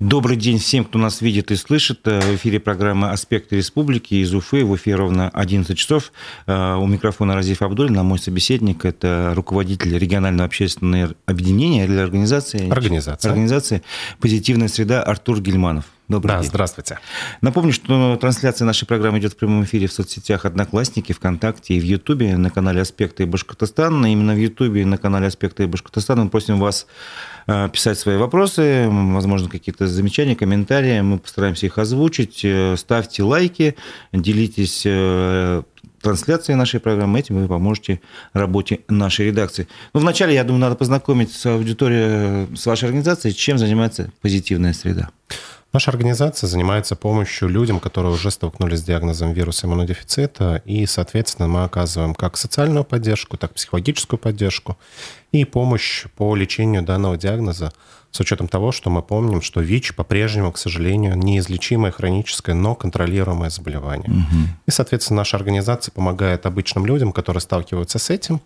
Добрый день всем, кто нас видит и слышит. Э, в эфире программы «Аспекты республики» из Уфы. В Уфе ровно 11 часов. Э, у микрофона Разиф Абдулин, а мой собеседник – это руководитель регионального общественного объединения или организации? Организация. Организации «Позитивная среда» Артур Гельманов. Добрый да, день. здравствуйте. Напомню, что трансляция нашей программы идет в прямом эфире в соцсетях «Одноклассники», ВКонтакте и в Ютубе на канале «Аспекты Башкортостана». Именно в Ютубе на канале «Аспекты Башкортостана» мы просим вас э, писать свои вопросы, возможно, какие-то замечания, комментарии. Мы постараемся их озвучить. Э, ставьте лайки, делитесь э, трансляции нашей программы, этим вы поможете работе нашей редакции. Но вначале, я думаю, надо познакомить с аудиторией, с вашей организацией, чем занимается позитивная среда. Наша организация занимается помощью людям, которые уже столкнулись с диагнозом вируса иммунодефицита, и, соответственно, мы оказываем как социальную поддержку, так и психологическую поддержку и помощь по лечению данного диагноза, с учетом того, что мы помним, что ВИЧ по-прежнему, к сожалению, неизлечимое хроническое, но контролируемое заболевание. Угу. И, соответственно, наша организация помогает обычным людям, которые сталкиваются с этим,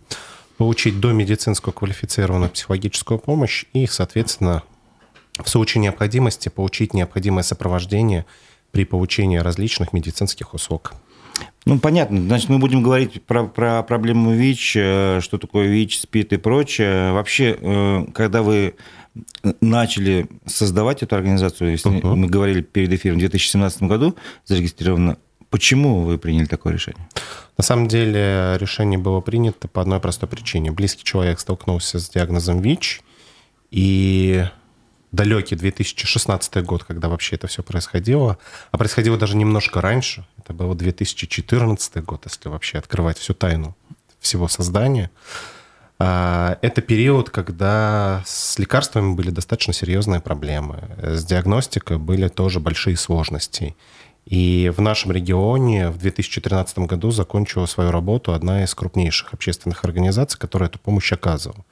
получить домедицинскую квалифицированную психологическую помощь и, соответственно, в случае необходимости получить необходимое сопровождение при получении различных медицинских услуг. Ну, понятно. Значит, мы будем говорить про, про проблему ВИЧ, э, что такое ВИЧ, СПИД и прочее. Вообще, э, когда вы начали создавать эту организацию, если uh-huh. мы говорили перед эфиром, в 2017 году зарегистрировано, почему вы приняли такое решение? На самом деле решение было принято по одной простой причине. Близкий человек столкнулся с диагнозом ВИЧ, и далекий 2016 год, когда вообще это все происходило, а происходило даже немножко раньше, это был 2014 год, если вообще открывать всю тайну всего создания. А, это период, когда с лекарствами были достаточно серьезные проблемы, с диагностикой были тоже большие сложности. И в нашем регионе в 2013 году закончила свою работу одна из крупнейших общественных организаций, которая эту помощь оказывала.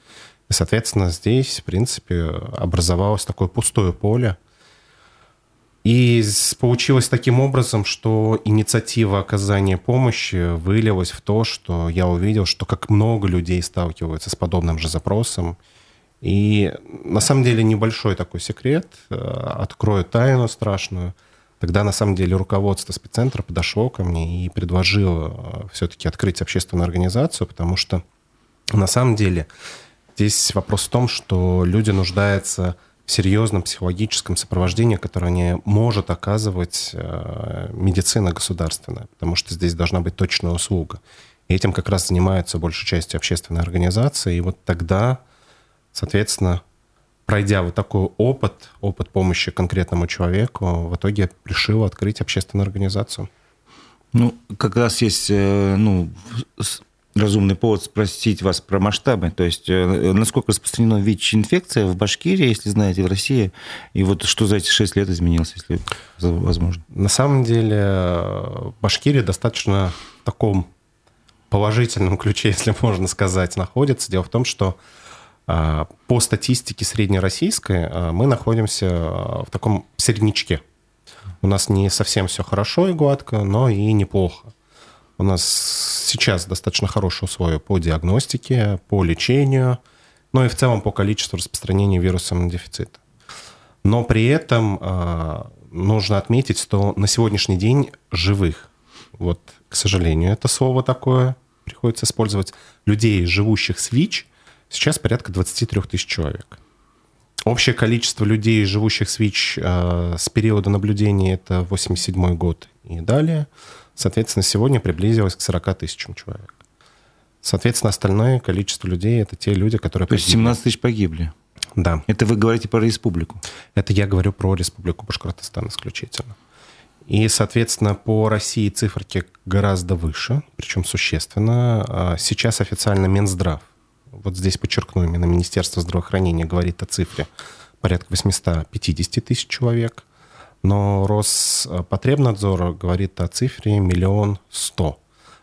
И, соответственно, здесь, в принципе, образовалось такое пустое поле. И получилось таким образом, что инициатива оказания помощи вылилась в то, что я увидел, что как много людей сталкиваются с подобным же запросом. И на самом деле небольшой такой секрет, э, открою тайну страшную. Тогда на самом деле руководство спеццентра подошло ко мне и предложило э, все-таки открыть общественную организацию, потому что на самом деле Здесь вопрос в том, что люди нуждаются в серьезном психологическом сопровождении, которое не может оказывать э, медицина государственная, потому что здесь должна быть точная услуга. И этим как раз занимается большая часть общественной организации. И вот тогда, соответственно, пройдя вот такой опыт, опыт помощи конкретному человеку, в итоге решил открыть общественную организацию. Ну, как раз есть э, ну, разумный повод спросить вас про масштабы. То есть, э, насколько распространена ВИЧ-инфекция в Башкирии, если знаете, в России, и вот что за эти 6 лет изменилось, если возможно? На самом деле, Башкирия достаточно в таком положительном ключе, если можно сказать, находится. Дело в том, что а, по статистике среднероссийской мы находимся в таком середнячке. У нас не совсем все хорошо и гладко, но и неплохо. У нас сейчас достаточно хорошие условия по диагностике, по лечению, ну и в целом по количеству распространения вируса иммунодефицита. Но при этом э, нужно отметить, что на сегодняшний день живых, вот, к сожалению, это слово такое приходится использовать, людей, живущих с ВИЧ, сейчас порядка 23 тысяч человек. Общее количество людей, живущих с ВИЧ э, с периода наблюдения, это 87 год и далее – Соответственно, сегодня приблизилось к 40 тысячам человек. Соответственно, остальное количество людей – это те люди, которые То есть 17 тысяч погибли? Да. Это вы говорите про республику? Это я говорю про республику Башкортостан исключительно. И, соответственно, по России циферки гораздо выше, причем существенно. А сейчас официально Минздрав, вот здесь подчеркну, именно Министерство здравоохранения говорит о цифре порядка 850 тысяч человек – но Роспотребнадзор говорит о цифре миллион сто.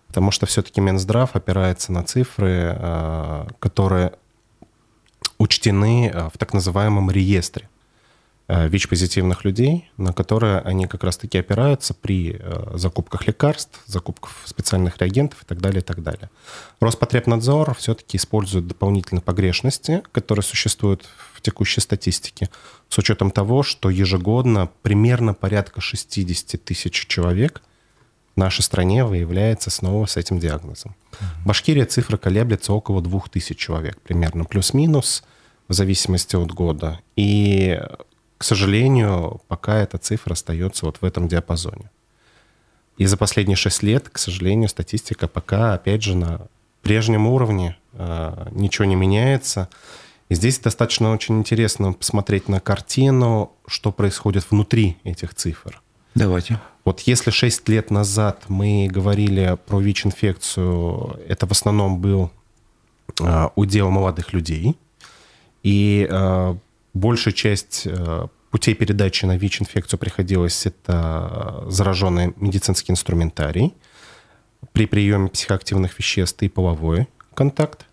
Потому что все-таки Минздрав опирается на цифры, э, которые учтены э, в так называемом реестре э, ВИЧ-позитивных людей, на которые они как раз-таки опираются при закупках лекарств, закупках специальных реагентов и так далее, и так далее. Роспотребнадзор все-таки использует дополнительные погрешности, которые существуют в текущей статистике, с учетом того, что ежегодно примерно порядка 60 тысяч человек в нашей стране выявляется снова с этим диагнозом. В Башкирии цифра колеблется около 2000 человек, примерно плюс-минус, в зависимости от года. И, к сожалению, пока эта цифра остается вот в этом диапазоне. И за последние 6 лет, к сожалению, статистика пока, опять же, на прежнем уровне, а, ничего не меняется. И здесь достаточно очень интересно посмотреть на картину, что происходит внутри этих цифр. Давайте. Вот если 6 лет назад мы говорили про ВИЧ-инфекцию, это в основном был э, удел молодых людей, и э, большая часть э, путей передачи на ВИЧ-инфекцию приходилось это зараженный медицинский инструментарий при приеме психоактивных веществ и половой контакт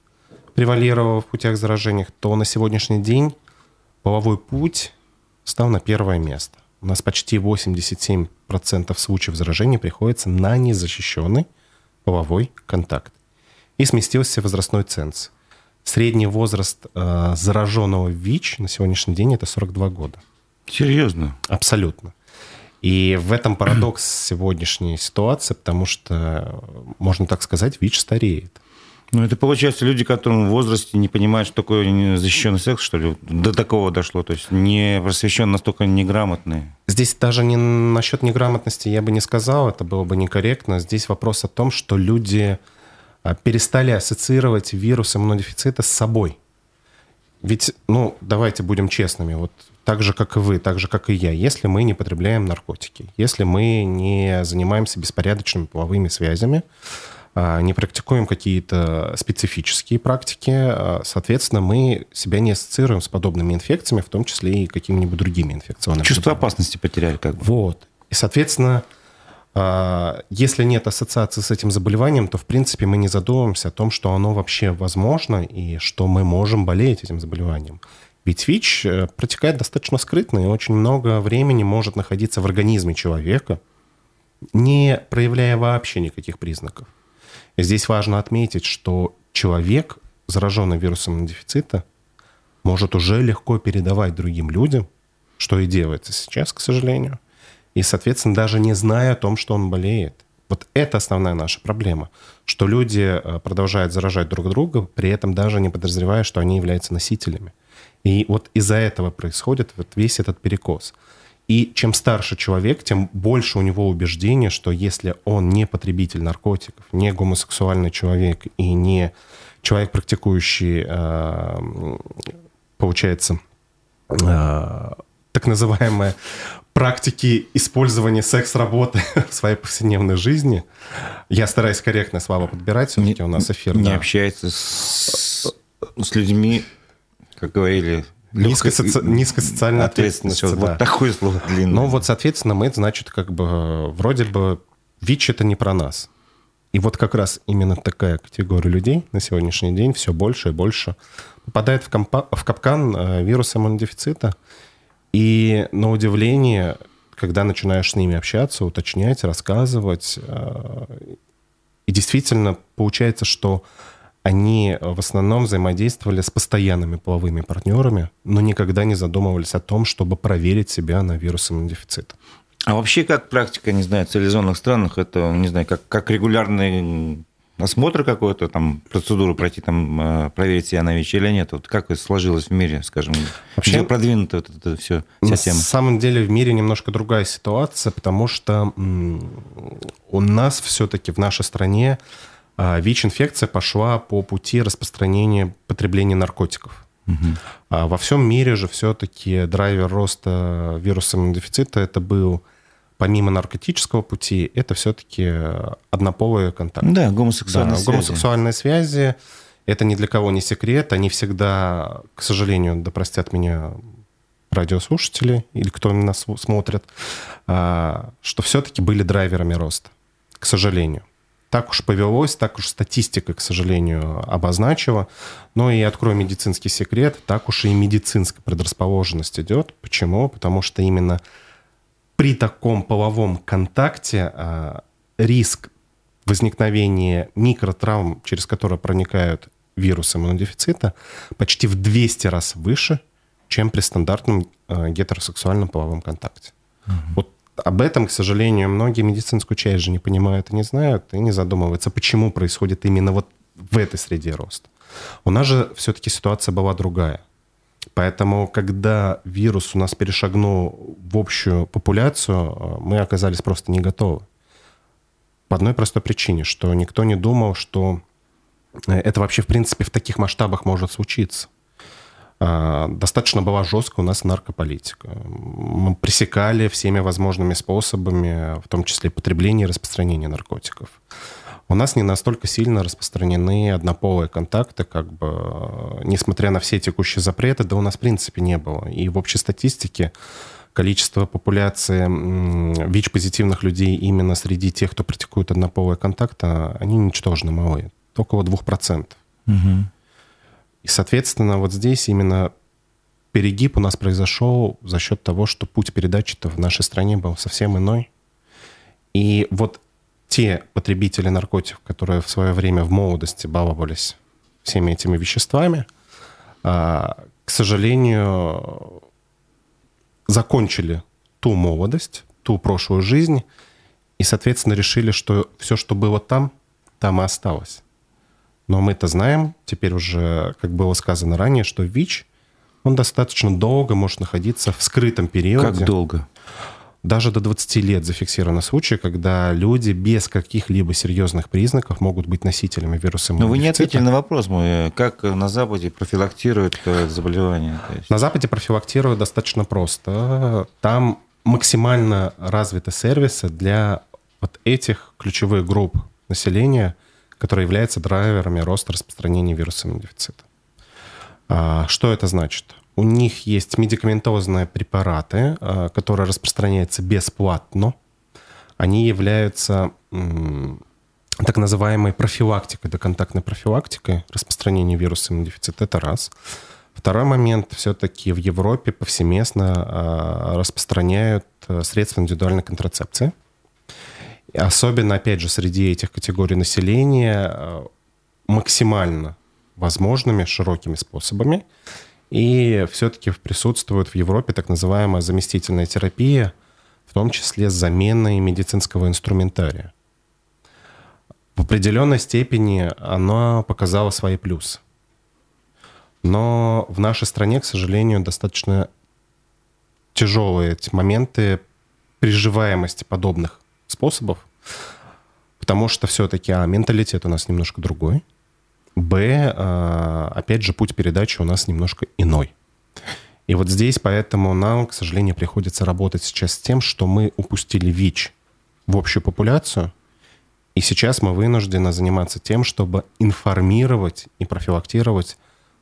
превалировал в путях заражения, то на сегодняшний день половой путь стал на первое место. У нас почти 87% случаев заражения приходится на незащищенный половой контакт. И сместился возрастной ценз. Средний возраст э, зараженного ВИЧ на сегодняшний день это 42 года. Серьезно? Абсолютно. И в этом парадокс сегодняшней ситуации, потому что, можно так сказать, ВИЧ стареет. Ну, это получается люди, которые в возрасте не понимают, что такое защищенный секс, что ли, до такого дошло, то есть не просвещен, настолько неграмотные. Здесь даже не насчет неграмотности я бы не сказал, это было бы некорректно. Здесь вопрос о том, что люди а, перестали ассоциировать вирус иммунодефицита с собой. Ведь, ну, давайте будем честными, вот так же, как и вы, так же, как и я, если мы не потребляем наркотики, если мы не занимаемся беспорядочными половыми связями, не практикуем какие-то специфические практики, а, соответственно, мы себя не ассоциируем с подобными инфекциями, в том числе и какими-нибудь другими инфекционными. Чувство опасности потеряли как бы. Вот. И, соответственно, а, если нет ассоциации с этим заболеванием, то, в принципе, мы не задумываемся о том, что оно вообще возможно и что мы можем болеть этим заболеванием. Ведь ВИЧ э, протекает достаточно скрытно и очень много времени может находиться в организме человека, не проявляя вообще никаких признаков. Здесь важно отметить, что человек, зараженный вирусом дефицита, может уже легко передавать другим людям, что и делается сейчас, к сожалению, и, соответственно, даже не зная о том, что он болеет. Вот это основная наша проблема, что люди э, продолжают заражать друг друга, при этом даже не подозревая, что они являются носителями. И вот из-за этого происходит вот весь этот перекос – и чем старше человек, тем больше у него убеждение, что если он не потребитель наркотиков, не гомосексуальный человек и не человек, практикующий, э, получается, э, так называемые практики использования секс-работы в своей повседневной жизни. Я стараюсь корректно слова подбирать, все-таки у нас эфир. Не да. общается с, с людьми, как говорили, Низкая, соци... Низкая социальная ответственность. Вот да. такое слово длинное. Ну вот, соответственно, мы, значит, как бы вроде бы ВИЧ это не про нас. И вот как раз именно такая категория людей на сегодняшний день все больше и больше попадает в, компа... в капкан э, вируса иммунодефицита. И на удивление, когда начинаешь с ними общаться, уточнять, рассказывать, э, и действительно получается, что они э, в основном взаимодействовали с постоянными половыми партнерами, но никогда не задумывались о том, чтобы проверить себя на вирус иммунодефицита. А вообще как практика, не знаю, в цивилизованных странах, это, не знаю, как, как регулярный осмотр какой-то, там, процедуру пройти, там, э, проверить себя на ВИЧ или нет? Вот как это сложилось в мире, скажем? Вообще продвинуто вот это все, вся на тема? На самом деле в мире немножко другая ситуация, потому что у нас все-таки в нашей стране ВИЧ-инфекция пошла по пути распространения потребления наркотиков. Угу. во всем мире же все-таки драйвер роста вируса иммунодефицита это был помимо наркотического пути, это все-таки однополые контакты. Да, гомосексуальные да, связи. Гомосексуальные связи. Это ни для кого не секрет. Они всегда, к сожалению, да простят меня радиослушатели или кто нас смотрит, а, что все-таки были драйверами роста, к сожалению. Так уж повелось, так уж статистика, к сожалению, обозначила. Но и открою медицинский секрет, так уж и медицинская предрасположенность идет. Почему? Потому что именно при таком половом контакте а, риск возникновения микротравм, через которые проникают вирусы иммунодефицита, почти в 200 раз выше, чем при стандартном а, гетеросексуальном половом контакте. Угу. Вот об этом, к сожалению, многие медицинскую часть же не понимают и не знают, и не задумываются, почему происходит именно вот в этой среде рост. У нас же все-таки ситуация была другая. Поэтому, когда вирус у нас перешагнул в общую популяцию, мы оказались просто не готовы. По одной простой причине, что никто не думал, что это вообще, в принципе, в таких масштабах может случиться. А, достаточно была жесткая у нас наркополитика. Мы пресекали всеми возможными способами, в том числе потребление и распространение наркотиков. У нас не настолько сильно распространены однополые контакты, как бы, несмотря на все текущие запреты, да у нас в принципе не было. И в общей статистике количество популяции ВИЧ-позитивных людей именно среди тех, кто практикует однополые контакты, они ничтожно малые. Около 2%. Угу. И, соответственно, вот здесь именно перегиб у нас произошел за счет того, что путь передачи-то в нашей стране был совсем иной. И вот те потребители наркотиков, которые в свое время в молодости баловались всеми этими веществами, а, к сожалению, закончили ту молодость, ту прошлую жизнь, и, соответственно, решили, что все, что было там, там и осталось. Но мы-то знаем, теперь уже, как было сказано ранее, что ВИЧ, он достаточно долго может находиться в скрытом периоде. Как долго? Даже до 20 лет зафиксированы случаи, когда люди без каких-либо серьезных признаков могут быть носителями вируса Но вы не ответили на вопрос мой. Как на Западе профилактируют это заболевание? На Западе профилактируют достаточно просто. Там максимально развиты сервисы для вот этих ключевых групп населения – которые являются драйверами роста распространения вируса иммунодефицита. А, что это значит? У них есть медикаментозные препараты, а, которые распространяются бесплатно. Они являются так называемой профилактикой, доконтактной профилактикой распространения вируса иммунодефицита. Это раз. Второй момент. Все-таки в Европе повсеместно а, распространяют средства индивидуальной контрацепции – Особенно, опять же, среди этих категорий населения э, максимально возможными широкими способами. И все-таки присутствует в Европе так называемая заместительная терапия, в том числе заменой медицинского инструментария. В определенной степени она показала свои плюсы. Но в нашей стране, к сожалению, достаточно тяжелые эти моменты приживаемости подобных способов, потому что все-таки, а, менталитет у нас немножко другой, б, а, опять же, путь передачи у нас немножко иной. И вот здесь поэтому нам, к сожалению, приходится работать сейчас с тем, что мы упустили ВИЧ в общую популяцию, и сейчас мы вынуждены заниматься тем, чтобы информировать и профилактировать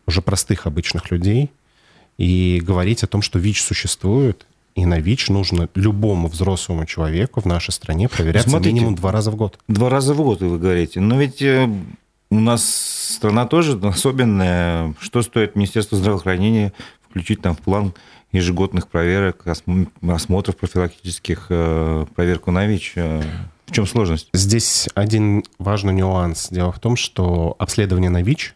уже простых обычных людей и говорить о том, что ВИЧ существует, и на ВИЧ нужно любому взрослому человеку в нашей стране проверяться Смотрите, минимум два раза в год. Два раза в год, вы говорите. Но ведь э, у нас страна тоже особенная. Что стоит Министерство здравоохранения включить там в план ежегодных проверок, осмотров профилактических, э, проверку на ВИЧ? Э, в чем сложность? Здесь один важный нюанс. Дело в том, что обследование на ВИЧ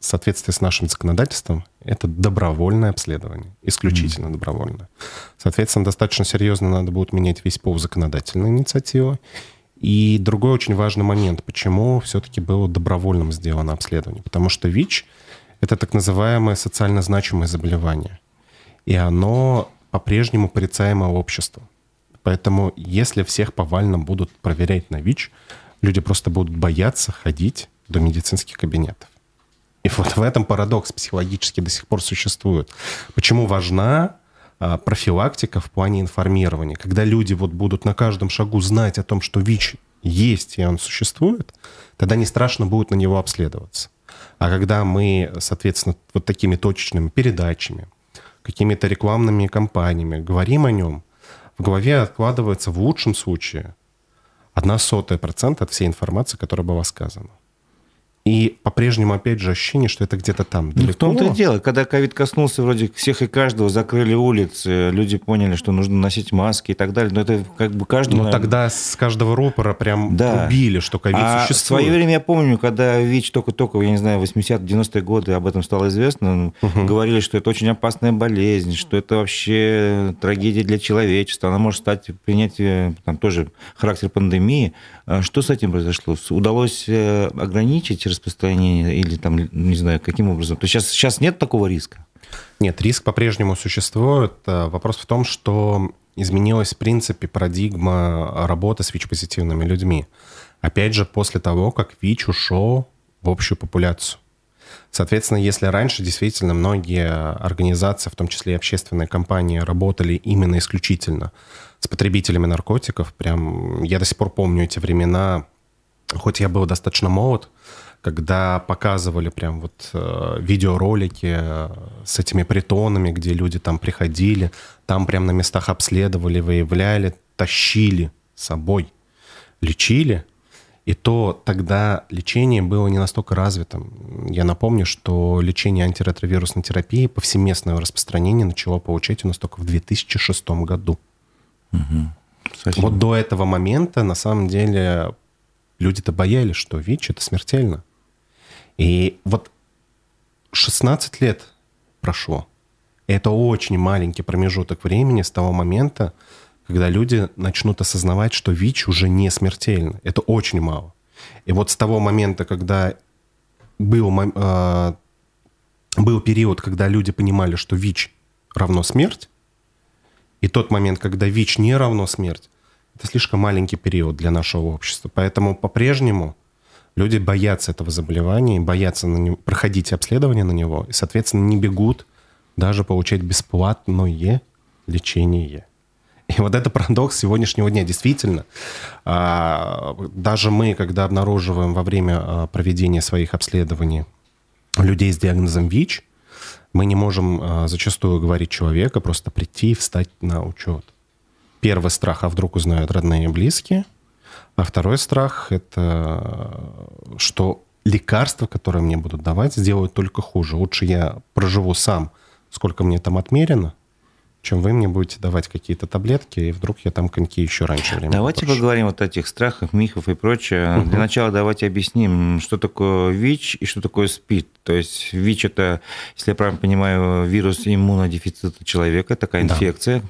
в соответствии с нашим законодательством, это добровольное обследование, исключительно mm. добровольное. Соответственно, достаточно серьезно надо будет менять весь пол законодательной инициативы. И другой очень важный момент, почему все-таки было добровольным сделано обследование. Потому что ВИЧ — это так называемое социально значимое заболевание. И оно по-прежнему порицаемо обществом. Поэтому если всех повально будут проверять на ВИЧ, люди просто будут бояться ходить до медицинских кабинетов. И вот в этом парадокс психологически до сих пор существует. Почему важна а, профилактика в плане информирования? Когда люди вот будут на каждом шагу знать о том, что ВИЧ есть и он существует, тогда не страшно будет на него обследоваться. А когда мы, соответственно, вот такими точечными передачами, какими-то рекламными кампаниями говорим о нем, в голове откладывается в лучшем случае одна сотая процента от всей информации, которая была сказана. И по-прежнему, опять же, ощущение, что это где-то там, далеко. Ну, в том-то и дело. Когда ковид коснулся вроде всех и каждого, закрыли улицы, люди поняли, что нужно носить маски и так далее. Но это как бы каждому... Но тогда с каждого рупора прям да. убили, что ковид а существует. в свое время я помню, когда ВИЧ только-только, я не знаю, 80-90-е годы об этом стало известно, угу. говорили, что это очень опасная болезнь, что это вообще трагедия для человечества. Она может стать, принять там тоже характер пандемии. А что с этим произошло? Удалось э, ограничить распространение или там, не знаю, каким образом? То есть сейчас, сейчас нет такого риска? Нет, риск по-прежнему существует. Э, вопрос в том, что изменилась в принципе парадигма работы с ВИЧ-позитивными людьми. Опять же, после того, как ВИЧ ушел в общую популяцию. Соответственно, если раньше действительно многие организации, в том числе и общественные компании, работали именно исключительно с потребителями наркотиков, прям я до сих пор помню эти времена, хоть я был достаточно молод, когда показывали прям вот э, видеоролики э, с этими притонами, где люди там приходили, там прям на местах обследовали, выявляли, тащили с собой, лечили, и то тогда лечение было не настолько развитым. Я напомню, что лечение антиретровирусной терапии повсеместное распространение начало получать у нас только в 2006 году. Угу. Вот до этого момента, на самом деле, люди-то боялись, что ВИЧ — это смертельно. И вот 16 лет прошло. Это очень маленький промежуток времени с того момента, когда люди начнут осознавать, что ВИЧ уже не смертельно. Это очень мало. И вот с того момента, когда был, э, был период, когда люди понимали, что ВИЧ равно смерть, и тот момент, когда ВИЧ не равно смерть, это слишком маленький период для нашего общества. Поэтому по-прежнему Люди боятся этого заболевания, боятся на него, проходить обследование на него, и, соответственно, не бегут даже получать бесплатное лечение. И вот это парадокс сегодняшнего дня. Действительно, а, даже мы, когда обнаруживаем во время а, проведения своих обследований людей с диагнозом ВИЧ, мы не можем а, зачастую говорить человека просто прийти и встать на учет. Первый страх, а вдруг узнают родные и близкие – а второй страх – это что лекарства, которые мне будут давать, сделают только хуже. Лучше я проживу сам, сколько мне там отмерено, чем вы мне будете давать какие-то таблетки, и вдруг я там коньки еще раньше времени Давайте попрошу. поговорим вот о этих страхах, мифов и прочее. Угу. Для начала давайте объясним, что такое ВИЧ и что такое СПИД. То есть ВИЧ – это, если я правильно понимаю, вирус иммунодефицита человека, такая да. инфекция,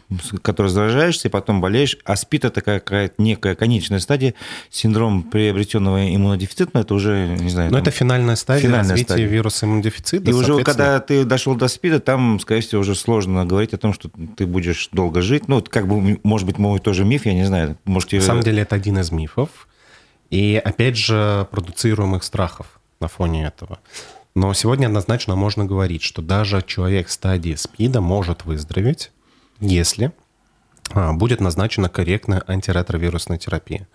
которой заражаешься и потом болеешь, а СПИД – это какая-то некая конечная стадия, синдром приобретенного иммунодефицита, это уже, не знаю… Но там, это финальная стадия финальная развития стадия. вируса иммунодефицита. И уже когда ты дошел до СПИДа, там, скорее всего, уже сложно говорить о том, что ты будешь долго жить. Ну, как бы, может быть, мой тоже миф, я не знаю. Можете... На самом деле это один из мифов. И, опять же, продуцируемых страхов на фоне этого. Но сегодня однозначно можно говорить, что даже человек в стадии СПИДа может выздороветь, если а, будет назначена корректная антиретровирусная терапия.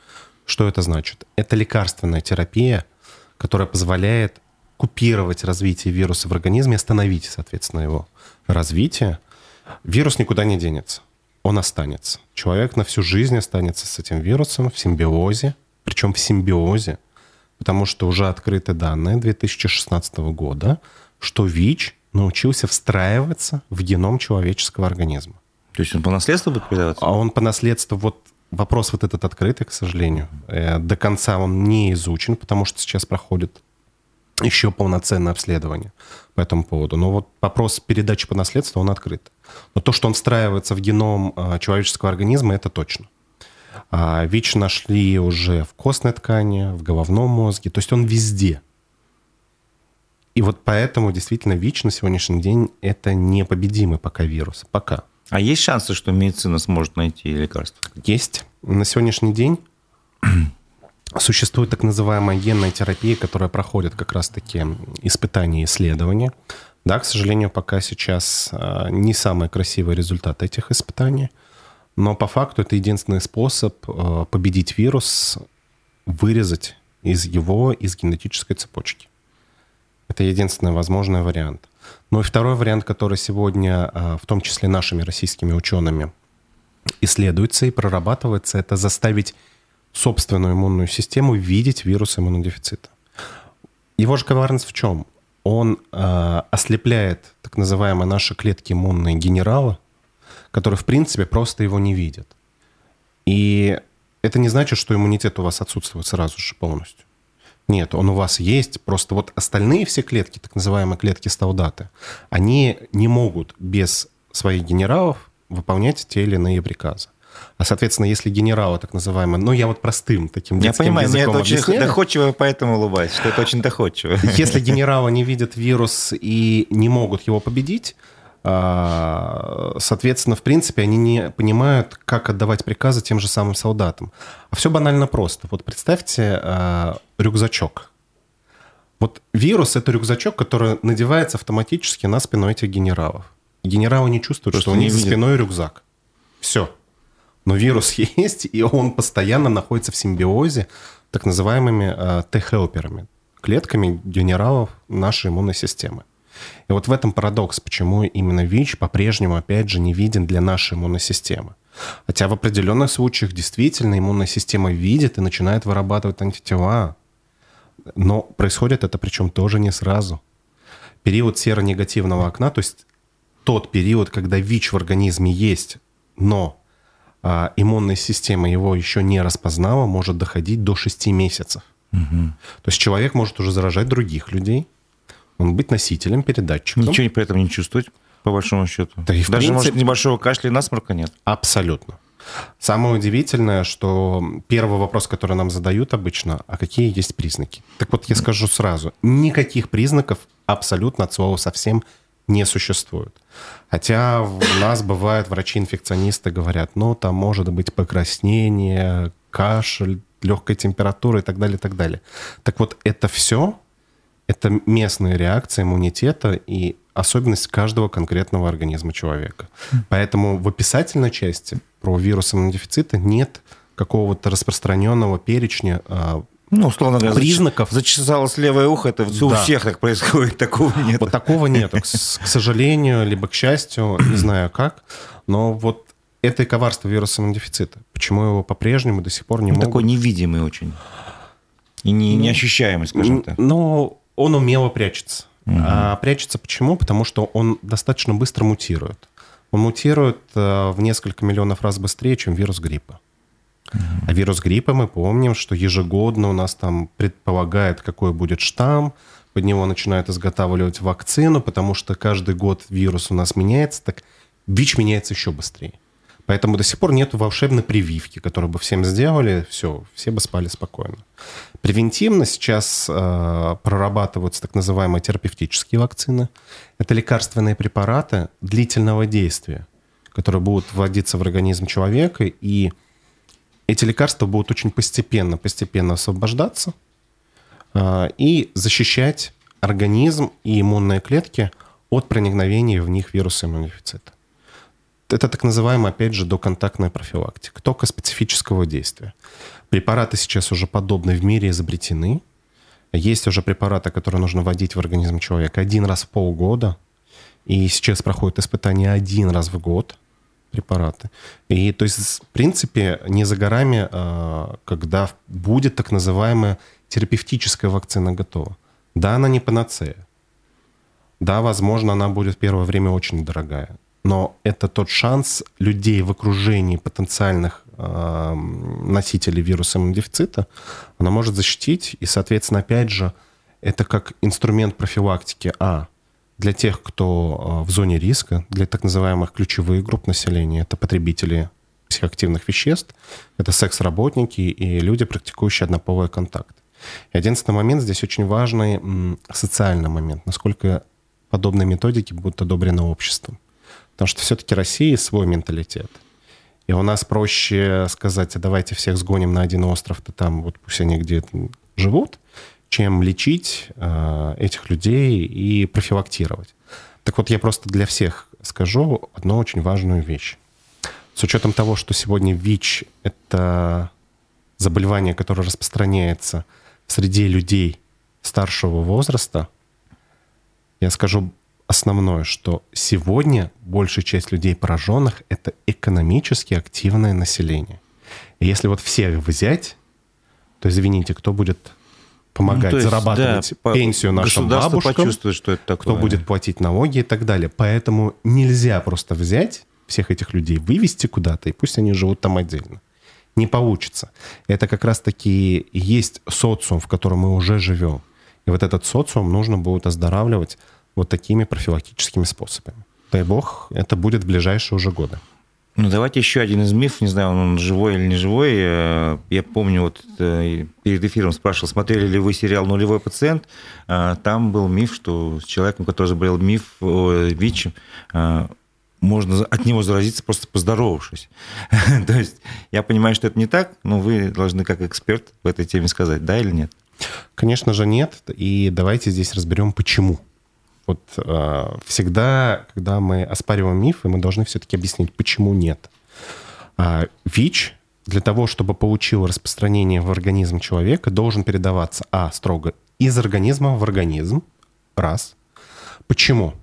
Что это значит? Это лекарственная терапия, которая позволяет купировать развитие вируса в организме, остановить, соответственно, его развитие, Вирус никуда не денется. Он останется. Человек на всю жизнь останется с этим вирусом в симбиозе, причем в симбиозе, потому что уже открыты данные 2016 года, что ВИЧ научился встраиваться в геном человеческого организма. То есть он по наследству будет передаваться? А он по наследству, вот вопрос вот этот открытый, к сожалению. Э, до конца он не изучен, потому что сейчас проходит еще полноценное обследование по этому поводу. Но вот вопрос передачи по наследству, он открыт. Но то, что он встраивается в геном а, человеческого организма, это точно. А ВИЧ нашли уже в костной ткани, в головном мозге, то есть он везде. И вот поэтому действительно ВИЧ на сегодняшний день это непобедимый пока вирус. Пока. А есть шансы, что медицина сможет найти лекарство? Есть. На сегодняшний день Существует так называемая генная терапия, которая проходит как раз-таки испытания и исследования. Да, к сожалению, пока сейчас а, не самый красивый результат этих испытаний, но по факту это единственный способ а, победить вирус, вырезать из его, из генетической цепочки. Это единственный возможный вариант. Ну и второй вариант, который сегодня, а, в том числе нашими российскими учеными, исследуется и прорабатывается, это заставить собственную иммунную систему видеть вирус иммунодефицита. Его же коварность в чем? Он э, ослепляет так называемые наши клетки иммунные генерала, которые, в принципе, просто его не видят. И это не значит, что иммунитет у вас отсутствует сразу же полностью. Нет, он у вас есть, просто вот остальные все клетки, так называемые клетки стаудаты, они не могут без своих генералов выполнять те или иные приказы. А, соответственно, если генералы, так называемые, ну, я вот простым таким Я понимаю, языком это очень объясняю. доходчиво, поэтому улыбаюсь, что это очень доходчиво. Если генералы не видят вирус и не могут его победить, а, соответственно, в принципе, они не понимают, как отдавать приказы тем же самым солдатам. А все банально просто. Вот представьте а, рюкзачок. Вот вирус — это рюкзачок, который надевается автоматически на спину этих генералов. Генералы не чувствуют, Просто что у них за спиной рюкзак. Все. Но вирус есть, и он постоянно находится в симбиозе так называемыми э, Т-хелперами, клетками генералов нашей иммунной системы. И вот в этом парадокс, почему именно ВИЧ по-прежнему, опять же, не виден для нашей иммунной системы. Хотя в определенных случаях действительно иммунная система видит и начинает вырабатывать антитела. Но происходит это причем тоже не сразу. Период серонегативного окна, то есть тот период, когда ВИЧ в организме есть, но а, иммунная система его еще не распознала, может доходить до 6 месяцев. Угу. То есть человек может уже заражать других людей, он быть носителем, передатчиком. Ничего при этом не чувствовать, по большому счету. Да и Даже, принципе, может, небольшого кашля и насморка нет. Абсолютно. Самое удивительное, что первый вопрос, который нам задают обычно, а какие есть признаки? Так вот, я скажу сразу, никаких признаков абсолютно от слова совсем не существует. Хотя у нас бывают врачи-инфекционисты говорят, ну, там может быть покраснение, кашель, легкая температура и так далее, и так далее. Так вот, это все, это местная реакция иммунитета и особенность каждого конкретного организма человека. Поэтому в описательной части про вирус иммунодефицита нет какого-то распространенного перечня а, ну, условно говоря, признаков. Зачесалось левое ухо, это да. у всех так происходит, такого нет. Вот такого нет, к, к сожалению, либо к счастью, не знаю как, но вот это и коварство вируса иммунодефицита. Почему его по-прежнему до сих пор не ну, могут... Такой невидимый очень. И не, ну, неощущаемый, скажем так. Но он умело прячется. Угу. А прячется почему? Потому что он достаточно быстро мутирует. Он мутирует э, в несколько миллионов раз быстрее, чем вирус гриппа. А вирус гриппа мы помним, что ежегодно у нас там предполагает, какой будет штамм, под него начинают изготавливать вакцину, потому что каждый год вирус у нас меняется, так ВИЧ меняется еще быстрее. Поэтому до сих пор нет волшебной прививки, которую бы всем сделали, все, все бы спали спокойно. Превентивно сейчас э, прорабатываются так называемые терапевтические вакцины. Это лекарственные препараты длительного действия, которые будут вводиться в организм человека и эти лекарства будут очень постепенно, постепенно освобождаться э, и защищать организм и иммунные клетки от проникновения в них вируса иммунодефицита. Это так называемая, опять же, доконтактная профилактика, только специфического действия. Препараты сейчас уже подобные в мире изобретены. Есть уже препараты, которые нужно вводить в организм человека один раз в полгода. И сейчас проходят испытания один раз в год – препараты. И то есть, в принципе, не за горами, а, когда будет так называемая терапевтическая вакцина готова. Да, она не панацея. Да, возможно, она будет первое время очень дорогая. Но это тот шанс людей в окружении потенциальных э, носителей вируса иммунодефицита, она может защитить. И, соответственно, опять же, это как инструмент профилактики А для тех, кто э, в зоне риска, для так называемых ключевых групп населения, это потребители психоактивных веществ, это секс-работники и люди, практикующие однополый контакт. И одиннадцатый момент здесь очень важный социальный момент, насколько подобные методики будут одобрены обществом. Потому что все-таки Россия свой менталитет. И у нас проще сказать, а давайте всех сгоним на один остров, то там вот пусть они где-то живут, чем лечить э, этих людей и профилактировать. Так вот, я просто для всех скажу одну очень важную вещь. С учетом того, что сегодня ВИЧ — это заболевание, которое распространяется среди людей старшего возраста, я скажу основное, что сегодня большая часть людей пораженных — это экономически активное население. И если вот всех взять то извините, кто будет помогать ну, есть, зарабатывать да, пенсию нашим бабушкам, почувствует, что это такое. кто будет платить налоги и так далее. Поэтому нельзя просто взять всех этих людей, вывести куда-то, и пусть они живут там отдельно. Не получится. Это как раз-таки есть социум, в котором мы уже живем. И вот этот социум нужно будет оздоравливать вот такими профилактическими способами. Дай бог, это будет в ближайшие уже годы. Ну, давайте еще один из мифов, не знаю, он живой или не живой. Э, я помню, вот э, перед эфиром спрашивал, смотрели ли вы сериал «Нулевой пациент». Э, там был миф, что с человеком, который заболел миф ВИЧ, можно от него заразиться, просто поздоровавшись. То есть я понимаю, что это не так, но вы должны как эксперт в этой теме сказать, да или нет? Конечно же нет, и давайте здесь разберем, почему. Вот э, всегда, когда мы оспариваем мифы, мы должны все-таки объяснить, почему нет. А, ВИЧ для того, чтобы получил распространение в организм человека, должен передаваться, а, строго из организма в организм, раз. Почему?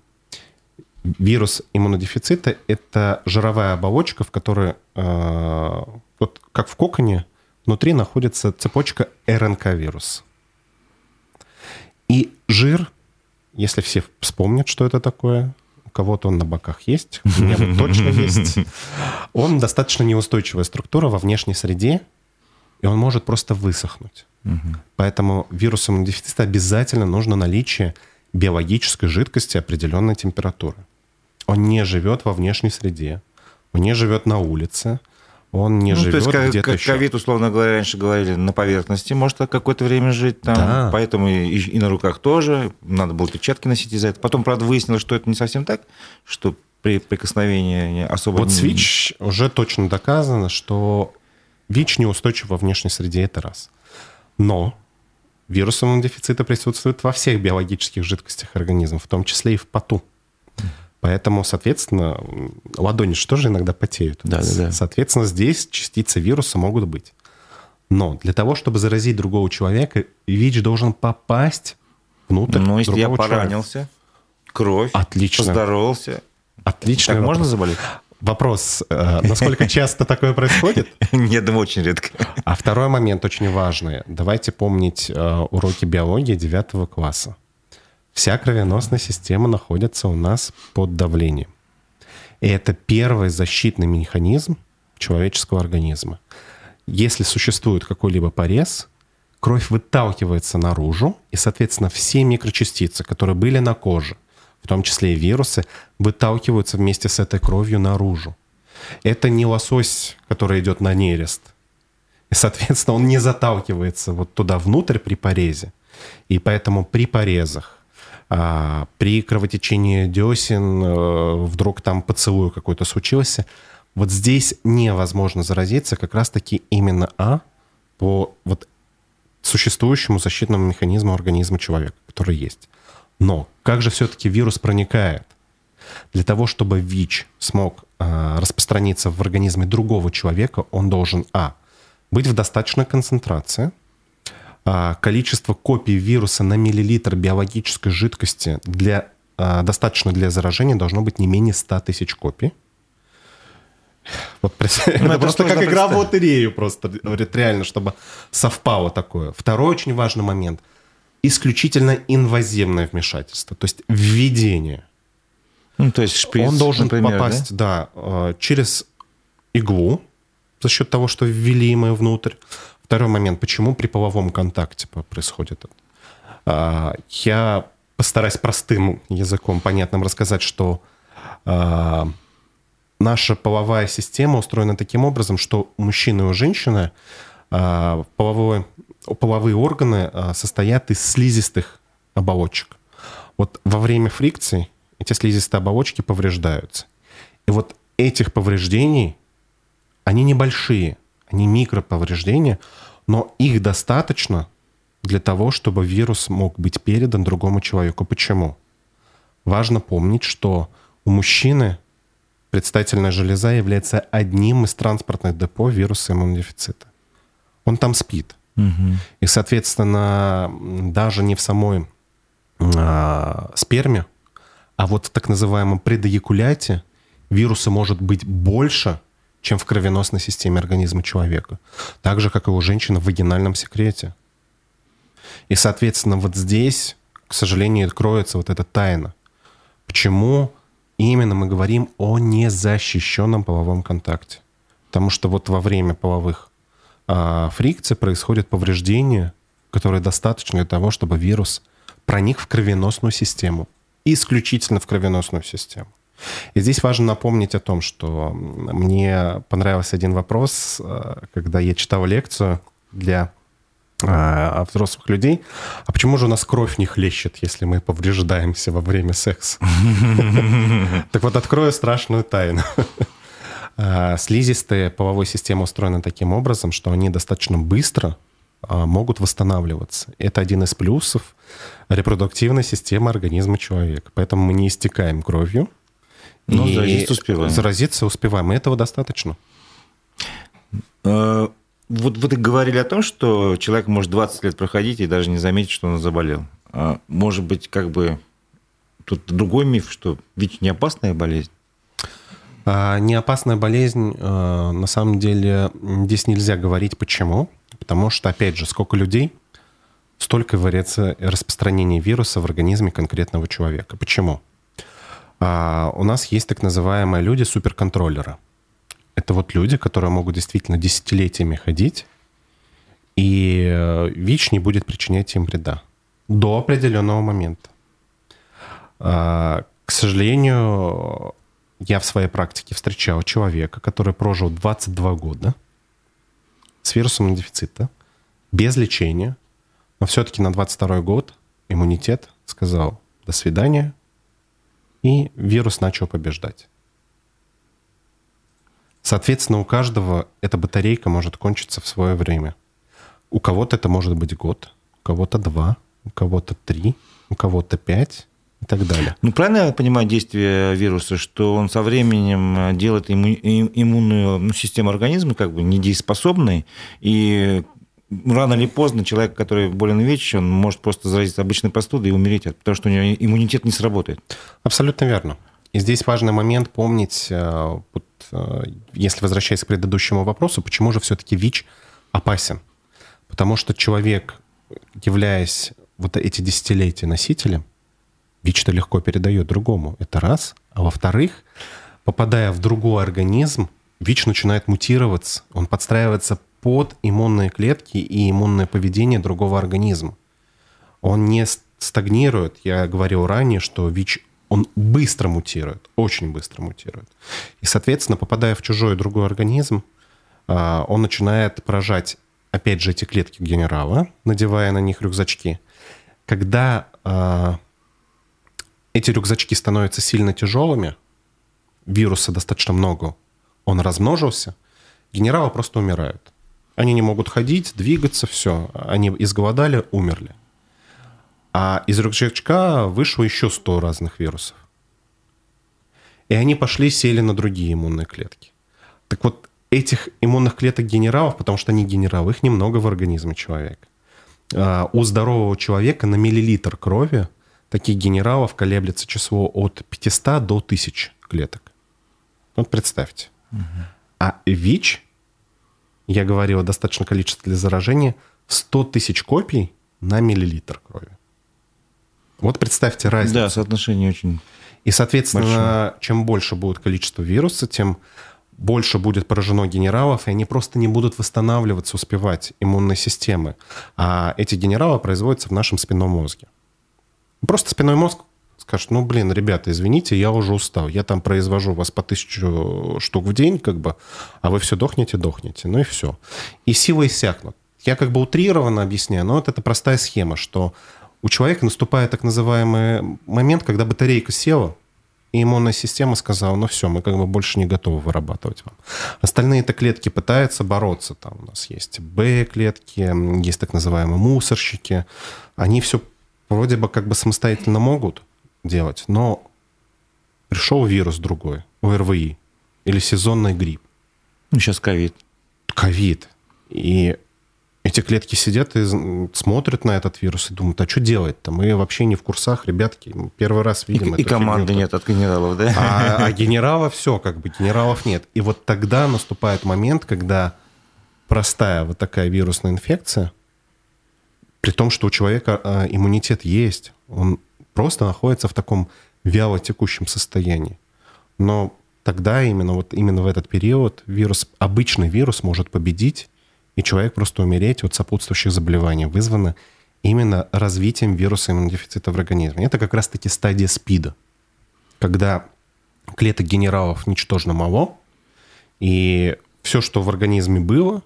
Вирус иммунодефицита – это жировая оболочка, в которой, э, вот как в коконе, внутри находится цепочка РНК-вирус. И жир если все вспомнят, что это такое, у кого-то он на боках есть, у меня вот точно есть, он достаточно неустойчивая структура во внешней среде, и он может просто высохнуть. Поэтому вирусом дефицита обязательно нужно наличие биологической жидкости определенной температуры. Он не живет во внешней среде, он не живет на улице, он не ну, живет то есть, где-то еще. ковид, условно говоря, раньше говорили, на поверхности может какое-то время жить там, да. поэтому и, и на руках тоже, надо было перчатки носить из-за этого. Потом, правда, выяснилось, что это не совсем так, что при прикосновении особо... Вот не... с ВИЧ уже точно доказано, что ВИЧ неустойчив во внешней среде, это раз. Но вирус иммунодефицита присутствует во всех биологических жидкостях организма, в том числе и в поту. Поэтому, соответственно, ладони же тоже иногда потеют. Да, да, да. Соответственно, здесь частицы вируса могут быть. Но для того, чтобы заразить другого человека, ВИЧ должен попасть внутрь Ну, если я поранился, человека. кровь, Отлично. поздоровался, Отлично. Так можно заболеть? Вопрос, э, насколько часто такое происходит? Нет, очень редко. А второй момент очень важный. Давайте помнить э, уроки биологии 9 класса. Вся кровеносная система находится у нас под давлением. И это первый защитный механизм человеческого организма. Если существует какой-либо порез, кровь выталкивается наружу, и, соответственно, все микрочастицы, которые были на коже, в том числе и вирусы, выталкиваются вместе с этой кровью наружу. Это не лосось, который идет на нерест. И, соответственно, он не заталкивается вот туда внутрь при порезе. И поэтому при порезах, а, при кровотечении десен э, вдруг там поцелуй какой-то случился. Вот здесь невозможно заразиться как раз-таки именно А по вот существующему защитному механизму организма человека, который есть. Но как же все-таки вирус проникает? Для того, чтобы ВИЧ смог э, распространиться в организме другого человека, он должен А. быть в достаточной концентрации – а, количество копий вируса на миллилитр биологической жидкости для, а, достаточно для заражения должно быть не менее 100 тысяч копий. Вот ну, это, это просто как игра в лотерею просто, говорит, реально, чтобы совпало такое. Второй очень важный момент. Исключительно инвазивное вмешательство, то есть введение. Ну, то есть шприц, Он должен например, попасть, да? да, а, через иглу, за счет того, что ввели мы внутрь. Второй момент, почему при половом контакте происходит это? А, я постараюсь простым языком, понятным рассказать, что а, наша половая система устроена таким образом, что у мужчины и у женщины а, половое, половые органы состоят из слизистых оболочек. Вот во время фрикции эти слизистые оболочки повреждаются. И вот этих повреждений, они небольшие, они микроповреждения, но их достаточно для того, чтобы вирус мог быть передан другому человеку. Почему? Важно помнить, что у мужчины предстательная железа является одним из транспортных депо вируса иммунодефицита. Он там спит. Угу. И, соответственно, даже не в самой а, сперме, а вот в так называемом предоякуляте вируса может быть больше, чем в кровеносной системе организма человека. Так же, как и у женщины в вагинальном секрете. И, соответственно, вот здесь, к сожалению, кроется вот эта тайна. Почему именно мы говорим о незащищенном половом контакте? Потому что вот во время половых а, фрикций происходит повреждение, которое достаточно для того, чтобы вирус проник в кровеносную систему. Исключительно в кровеносную систему. И здесь важно напомнить о том, что мне понравился один вопрос, а, когда я читал лекцию для а, взрослых людей. А почему же у нас кровь не хлещет, если мы повреждаемся во время секса? Так вот, открою страшную тайну. А, слизистые половой системы устроены таким образом, что они достаточно быстро могут восстанавливаться. Это один из плюсов репродуктивной системы организма человека. Поэтому мы не истекаем кровью. Но и заразиться успеваем. Заразиться успеваем, и этого достаточно. А, вот вы говорили о том, что человек может 20 лет проходить и даже не заметить, что он заболел. Может быть, как бы тут другой миф, что ВИЧ не опасная болезнь? А, неопасная болезнь, э, на самом деле, здесь нельзя говорить почему. Потому что, опять же, сколько людей, столько варится распространение вируса в организме конкретного человека. Почему? А, у нас есть так называемые люди суперконтроллеры. Это вот люди, которые могут действительно десятилетиями ходить, и э, ВИЧ не будет причинять им вреда до определенного момента. А, к сожалению, я в своей практике встречал человека, который прожил 22 года с вирусом дефицита, без лечения, но все-таки на 22 год иммунитет сказал «до свидания», и вирус начал побеждать. Соответственно, у каждого эта батарейка может кончиться в свое время. У кого-то это может быть год, у кого-то два, у кого-то три, у кого-то пять, и так далее. Ну, правильно я понимаю действие вируса, что он со временем э, делает имму, иммунную ну, систему организма как бы недееспособной, и рано или поздно человек, который болен ВИЧ, он может просто заразиться обычной простудой и умереть, потому что у него иммунитет не сработает. Абсолютно верно. И здесь важный момент помнить, э, вот, э, если возвращаясь к предыдущему вопросу, почему же все-таки ВИЧ опасен? Потому что человек, являясь вот эти десятилетия носителем, ВИЧ-то легко передает другому. Это раз. А во-вторых, попадая в другой организм, ВИЧ начинает мутироваться. Он подстраивается под иммунные клетки и иммунное поведение другого организма. Он не стагнирует. Я говорил ранее, что ВИЧ он быстро мутирует, очень быстро мутирует. И, соответственно, попадая в чужой другой организм, а, он начинает поражать, опять же, эти клетки генерала, надевая на них рюкзачки. Когда а, эти рюкзачки становятся сильно тяжелыми, вируса достаточно много, он размножился, генералы просто умирают. Они не могут ходить, двигаться, все. Они изголодали, умерли. А из рюкзачка вышло еще 100 разных вирусов. И они пошли, сели на другие иммунные клетки. Так вот, этих иммунных клеток генералов, потому что они генералы, их немного в организме человека. А у здорового человека на миллилитр крови – таких генералов колеблется число от 500 до 1000 клеток. Вот представьте. Угу. А ВИЧ, я говорил о достаточном количестве для заражения, 100 тысяч копий на миллилитр крови. Вот представьте разницу. Да, соотношение очень И, соответственно, большое. чем больше будет количество вируса, тем больше будет поражено генералов, и они просто не будут восстанавливаться, успевать иммунной системы. А эти генералы производятся в нашем спинном мозге. Просто спиной мозг скажет, ну, блин, ребята, извините, я уже устал. Я там произвожу вас по тысячу штук в день, как бы, а вы все дохнете, дохнете. Ну и все. И силы иссякнут. Я как бы утрированно объясняю, но вот это простая схема, что у человека наступает так называемый момент, когда батарейка села, и иммунная система сказала, ну все, мы как бы больше не готовы вырабатывать вам. Остальные-то клетки пытаются бороться. Там у нас есть Б-клетки, есть так называемые мусорщики. Они все вроде бы как бы самостоятельно могут делать, но пришел вирус другой, ОРВИ, или сезонный грипп. Ну, сейчас ковид. Ковид. И Эти клетки сидят и смотрят на этот вирус и думают, а что делать-то? Мы вообще не в курсах, ребятки. Первый раз видим И, и команды нет от генералов, да? А, а генерала все, как бы генералов нет. И вот тогда наступает момент, когда простая вот такая вирусная инфекция, при том, что у человека а, иммунитет есть, он просто находится в таком вяло текущем состоянии. Но тогда именно вот именно в этот период вирус, обычный вирус может победить и человек просто умереть от сопутствующих заболеваний, вызвано именно развитием вируса иммунодефицита в организме. Это как раз-таки стадия СПИДа, когда клеток генералов ничтожно мало, и все, что в организме было,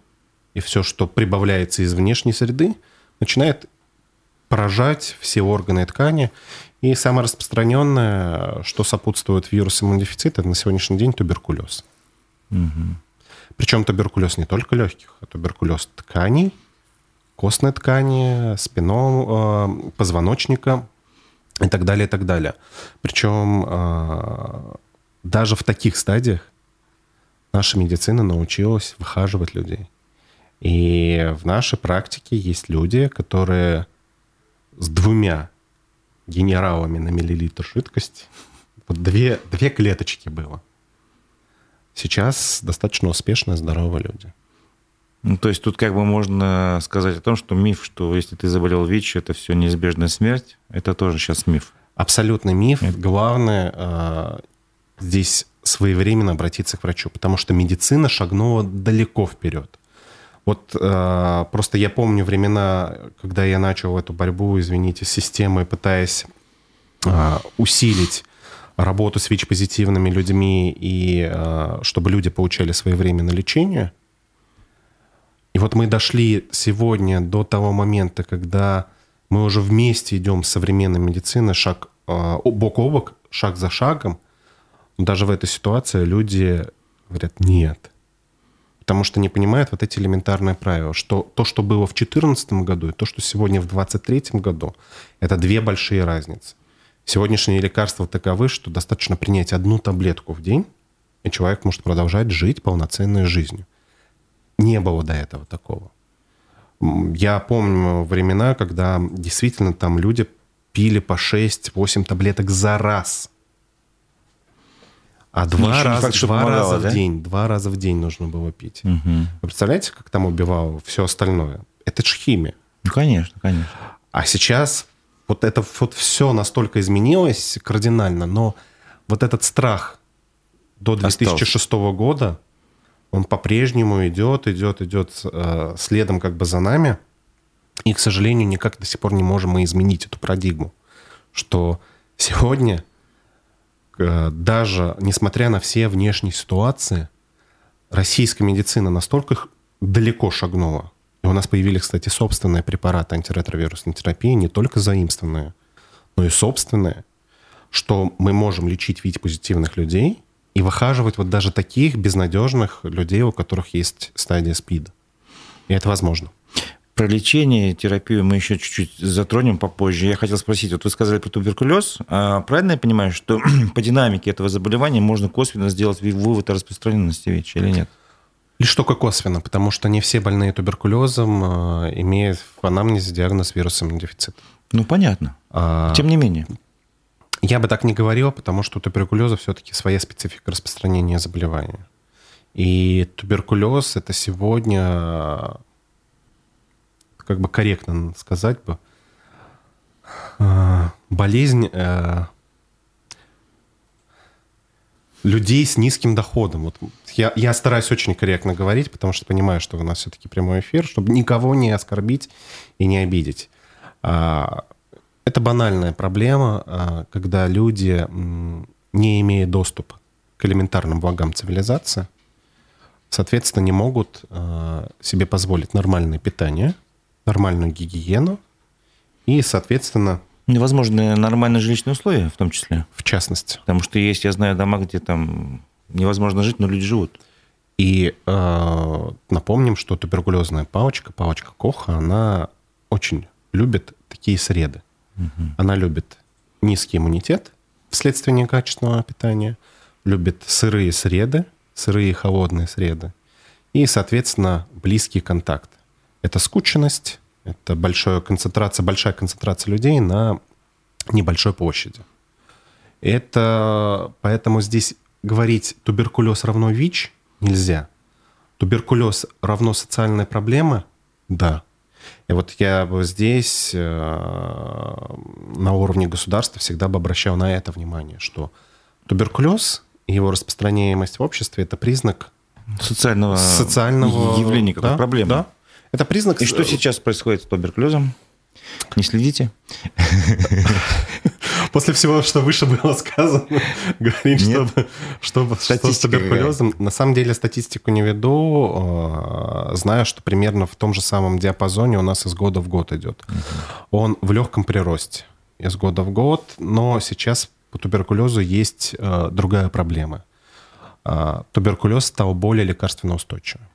и все, что прибавляется из внешней среды, начинает поражать все органы и ткани. И самое распространенное, что сопутствует вирусу иммунодефицита, это на сегодняшний день туберкулез. Угу. Причем туберкулез не только легких, а туберкулез тканей, костной ткани, спинного, позвоночника и так далее, и так далее. Причем а, даже в таких стадиях наша медицина научилась выхаживать людей. И в нашей практике есть люди, которые с двумя генералами на миллилитр жидкости, вот две, две клеточки было – сейчас достаточно успешные, здоровые люди. Ну, то есть тут как бы можно сказать о том, что миф, что если ты заболел ВИЧ, это все неизбежная смерть, это тоже сейчас миф. Абсолютный миф. Это... Главное э, здесь своевременно обратиться к врачу, потому что медицина шагнула далеко вперед. Вот э, просто я помню времена, когда я начал эту борьбу, извините, с системой, пытаясь э, усилить работу с ВИЧ-позитивными людьми и э, чтобы люди получали своевременно лечение. И вот мы дошли сегодня до того момента, когда мы уже вместе идем с современной медициной, шаг э, бок о бок, шаг за шагом. Даже в этой ситуации люди говорят «нет». Потому что не понимают вот эти элементарные правила, что то, что было в 2014 году, и то, что сегодня в 2023 году, это две большие разницы. Сегодняшние лекарства таковы, что достаточно принять одну таблетку в день, и человек может продолжать жить полноценной жизнью. Не было до этого такого. Я помню времена, когда действительно там люди пили по 6-8 таблеток за раз. А два, раз, факт, два помогало, раза да? в день, два раза в день нужно было пить. Угу. Вы представляете, как там убивало все остальное? Это же химия. Ну, конечно, конечно. А сейчас вот это вот все настолько изменилось кардинально, но вот этот страх до 2006 Остался. года, он по-прежнему идет, идет, идет э, следом как бы за нами. И, к сожалению, никак до сих пор не можем мы изменить эту парадигму, что сегодня, даже несмотря на все внешние ситуации, российская медицина настолько далеко шагнула, и у нас появились, кстати, собственные препараты антиретровирусной терапии, не только заимствованные, но и собственные, что мы можем лечить ВИЧ-позитивных людей и выхаживать вот даже таких безнадежных людей, у которых есть стадия СПИДа. И это возможно. Про лечение, терапию мы еще чуть-чуть затронем попозже. Я хотел спросить, вот вы сказали про туберкулез. А правильно я понимаю, что по динамике этого заболевания можно косвенно сделать вывод о распространенности ВИЧ или нет? Лишь только косвенно, потому что не все больные туберкулезом э, имеют в анамнезе диагноз вирусом дефицита. Ну, понятно. А, Тем не менее. Я бы так не говорил, потому что у туберкулеза все-таки своя специфика распространения заболевания. И туберкулез – это сегодня, как бы корректно сказать бы, э, болезнь э, людей с низким доходом. Вот я, я стараюсь очень корректно говорить, потому что понимаю, что у нас все-таки прямой эфир, чтобы никого не оскорбить и не обидеть. А, это банальная проблема, а, когда люди, не имея доступа к элементарным благам цивилизации, соответственно, не могут а, себе позволить нормальное питание, нормальную гигиену и, соответственно, Невозможны нормальные жилищные условия, в том числе. В частности. Потому что есть, я знаю, дома, где там невозможно жить, но люди живут. И э, напомним, что туберкулезная палочка, палочка Коха, она очень любит такие среды. Угу. Она любит низкий иммунитет вследствие некачественного питания, любит сырые среды, сырые холодные среды, и, соответственно, близкий контакт. Это скученность, это большая концентрация, большая концентрация людей на небольшой площади. Это поэтому здесь говорить туберкулез равно ВИЧ нельзя. Туберкулез равно социальная проблема? Да. И вот я бы здесь э, на уровне государства всегда бы обращал на это внимание, что туберкулез и его распространяемость в обществе – это признак социального, социального явления, как да, проблемы. Да. Это признак... И что сейчас происходит с туберкулезом? Не следите? После всего, что выше было сказано, говорить, что, что, что с туберкулезом. На самом деле статистику не веду, а, знаю, что примерно в том же самом диапазоне у нас из года в год идет. Он в легком приросте из года в год, но сейчас по туберкулезу есть а, другая проблема. А, туберкулез стал более лекарственно устойчивым.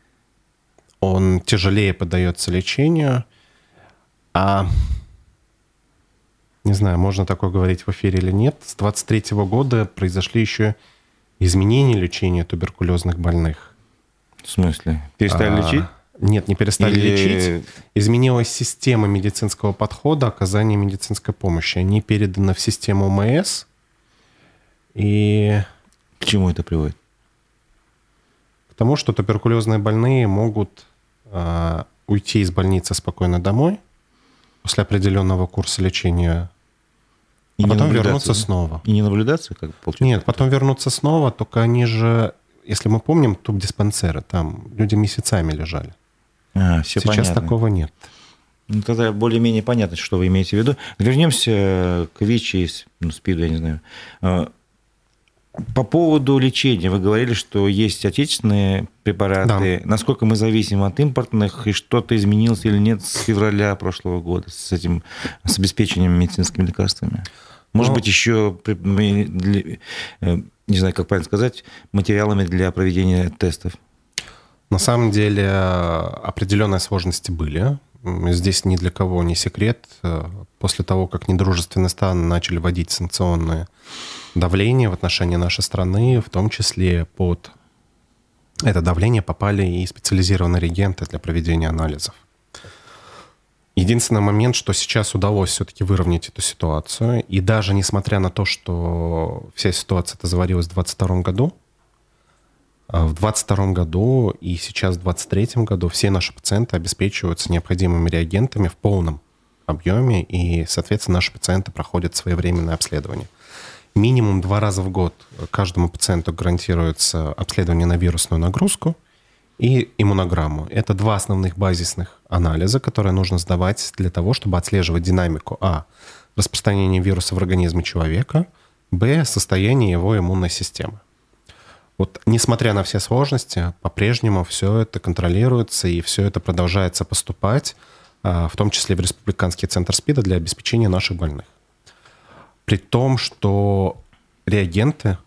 Он тяжелее поддается лечению, а не знаю, можно такое говорить в эфире или нет, с 23 года произошли еще изменения лечения туберкулезных больных. В смысле? Перестали а, лечить? Нет, не перестали или... лечить. Изменилась система медицинского подхода оказания медицинской помощи. Они переданы в систему МС. И... К чему это приводит? К тому, что туберкулезные больные могут э, уйти из больницы спокойно домой – после определенного курса лечения, и а потом вернуться да? снова. И не наблюдаться, как получается? Нет, потом вернуться снова, только они же, если мы помним, туб-диспансеры, там люди месяцами лежали. А, все Сейчас понятно. такого нет. Ну, тогда более-менее понятно, что вы имеете в виду. Вернемся к ВИЧ и ну, СПИДу, я не знаю. По поводу лечения вы говорили, что есть отечественные препараты. Да. Насколько мы зависим от импортных и что-то изменилось или нет с февраля прошлого года с этим с обеспечением медицинскими лекарствами? Может Но... быть, еще э, не знаю, как правильно сказать, материалами для проведения тестов? На самом деле определенные сложности были. Здесь ни для кого не секрет. После того, как недружественные страны начали вводить санкционные давление в отношении нашей страны, в том числе под это давление попали и специализированные реагенты для проведения анализов. Единственный момент, что сейчас удалось все-таки выровнять эту ситуацию, и даже несмотря на то, что вся ситуация это заварилась в 2022 году, а в 2022 году и сейчас в 2023 году все наши пациенты обеспечиваются необходимыми реагентами в полном объеме, и, соответственно, наши пациенты проходят своевременное обследование – Минимум два раза в год каждому пациенту гарантируется обследование на вирусную нагрузку и иммунограмму. Это два основных базисных анализа, которые нужно сдавать для того, чтобы отслеживать динамику А. Распространения вируса в организме человека, Б. Состояние его иммунной системы. Вот, несмотря на все сложности, по-прежнему все это контролируется и все это продолжается поступать, а, в том числе в Республиканский центр СПИДа для обеспечения наших больных при том, что реагенты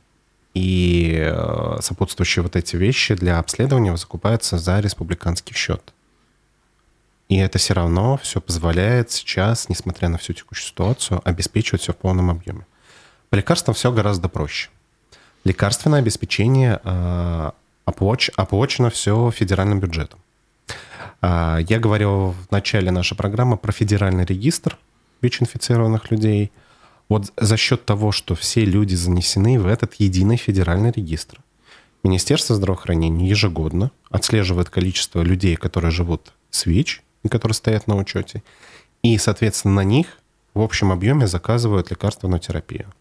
и э, сопутствующие вот эти вещи для обследования закупаются за республиканский счет. И это все равно все позволяет сейчас, несмотря на всю текущую ситуацию, обеспечивать все в полном объеме. По лекарствам все гораздо проще. Лекарственное обеспечение э, оплач, оплачено все федеральным бюджетом. Э, я говорил в начале нашей программы про федеральный регистр ВИЧ-инфицированных людей – вот за счет того, что все люди занесены в этот единый федеральный регистр, Министерство здравоохранения ежегодно отслеживает количество людей, которые живут с ВИЧ и которые стоят на учете, и, соответственно, на них в общем объеме заказывают лекарственную терапию.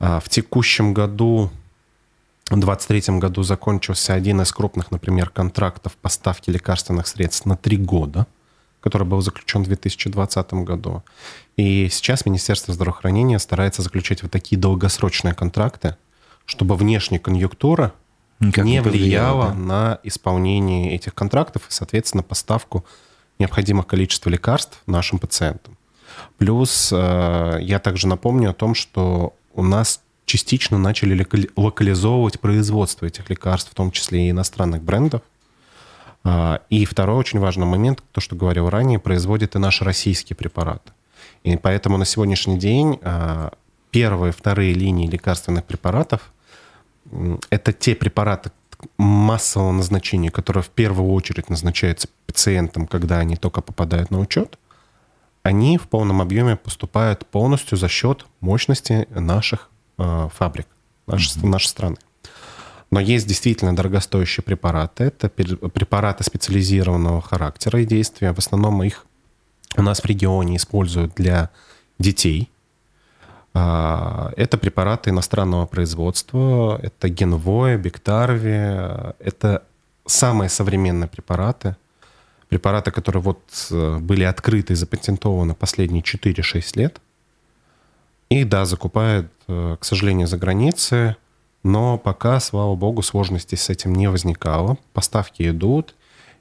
А в текущем году, в 2023 году закончился один из крупных, например, контрактов поставки лекарственных средств на три года – который был заключен в 2020 году. И сейчас Министерство здравоохранения старается заключать вот такие долгосрочные контракты, чтобы внешняя конъюнктура Никак не, влияла да? на исполнение этих контрактов и, соответственно, поставку необходимых количества лекарств нашим пациентам. Плюс э, я также напомню о том, что у нас частично начали локализовывать производство этих лекарств, в том числе и иностранных брендов. А, и второй очень важный момент, то, что говорил ранее, производят и наши российские препараты. И поэтому на сегодняшний день а, первые, вторые линии лекарственных препаратов – это те препараты, массового назначения, которое в первую очередь назначается пациентам, когда они только попадают на учет, они в полном объеме поступают полностью за счет мощности наших э, фабрик, нашей, mm-hmm. нашей страны. Но есть действительно дорогостоящие препараты. Это препараты специализированного характера и действия. В основном их у нас в регионе используют для детей. А, это препараты иностранного производства. Это Генвой, Бектарви. Это самые современные препараты. Препараты, которые вот э, были открыты и запатентованы последние 4-6 лет. И да, закупают, э, к сожалению, за границей но пока, слава богу, сложностей с этим не возникало. Поставки идут.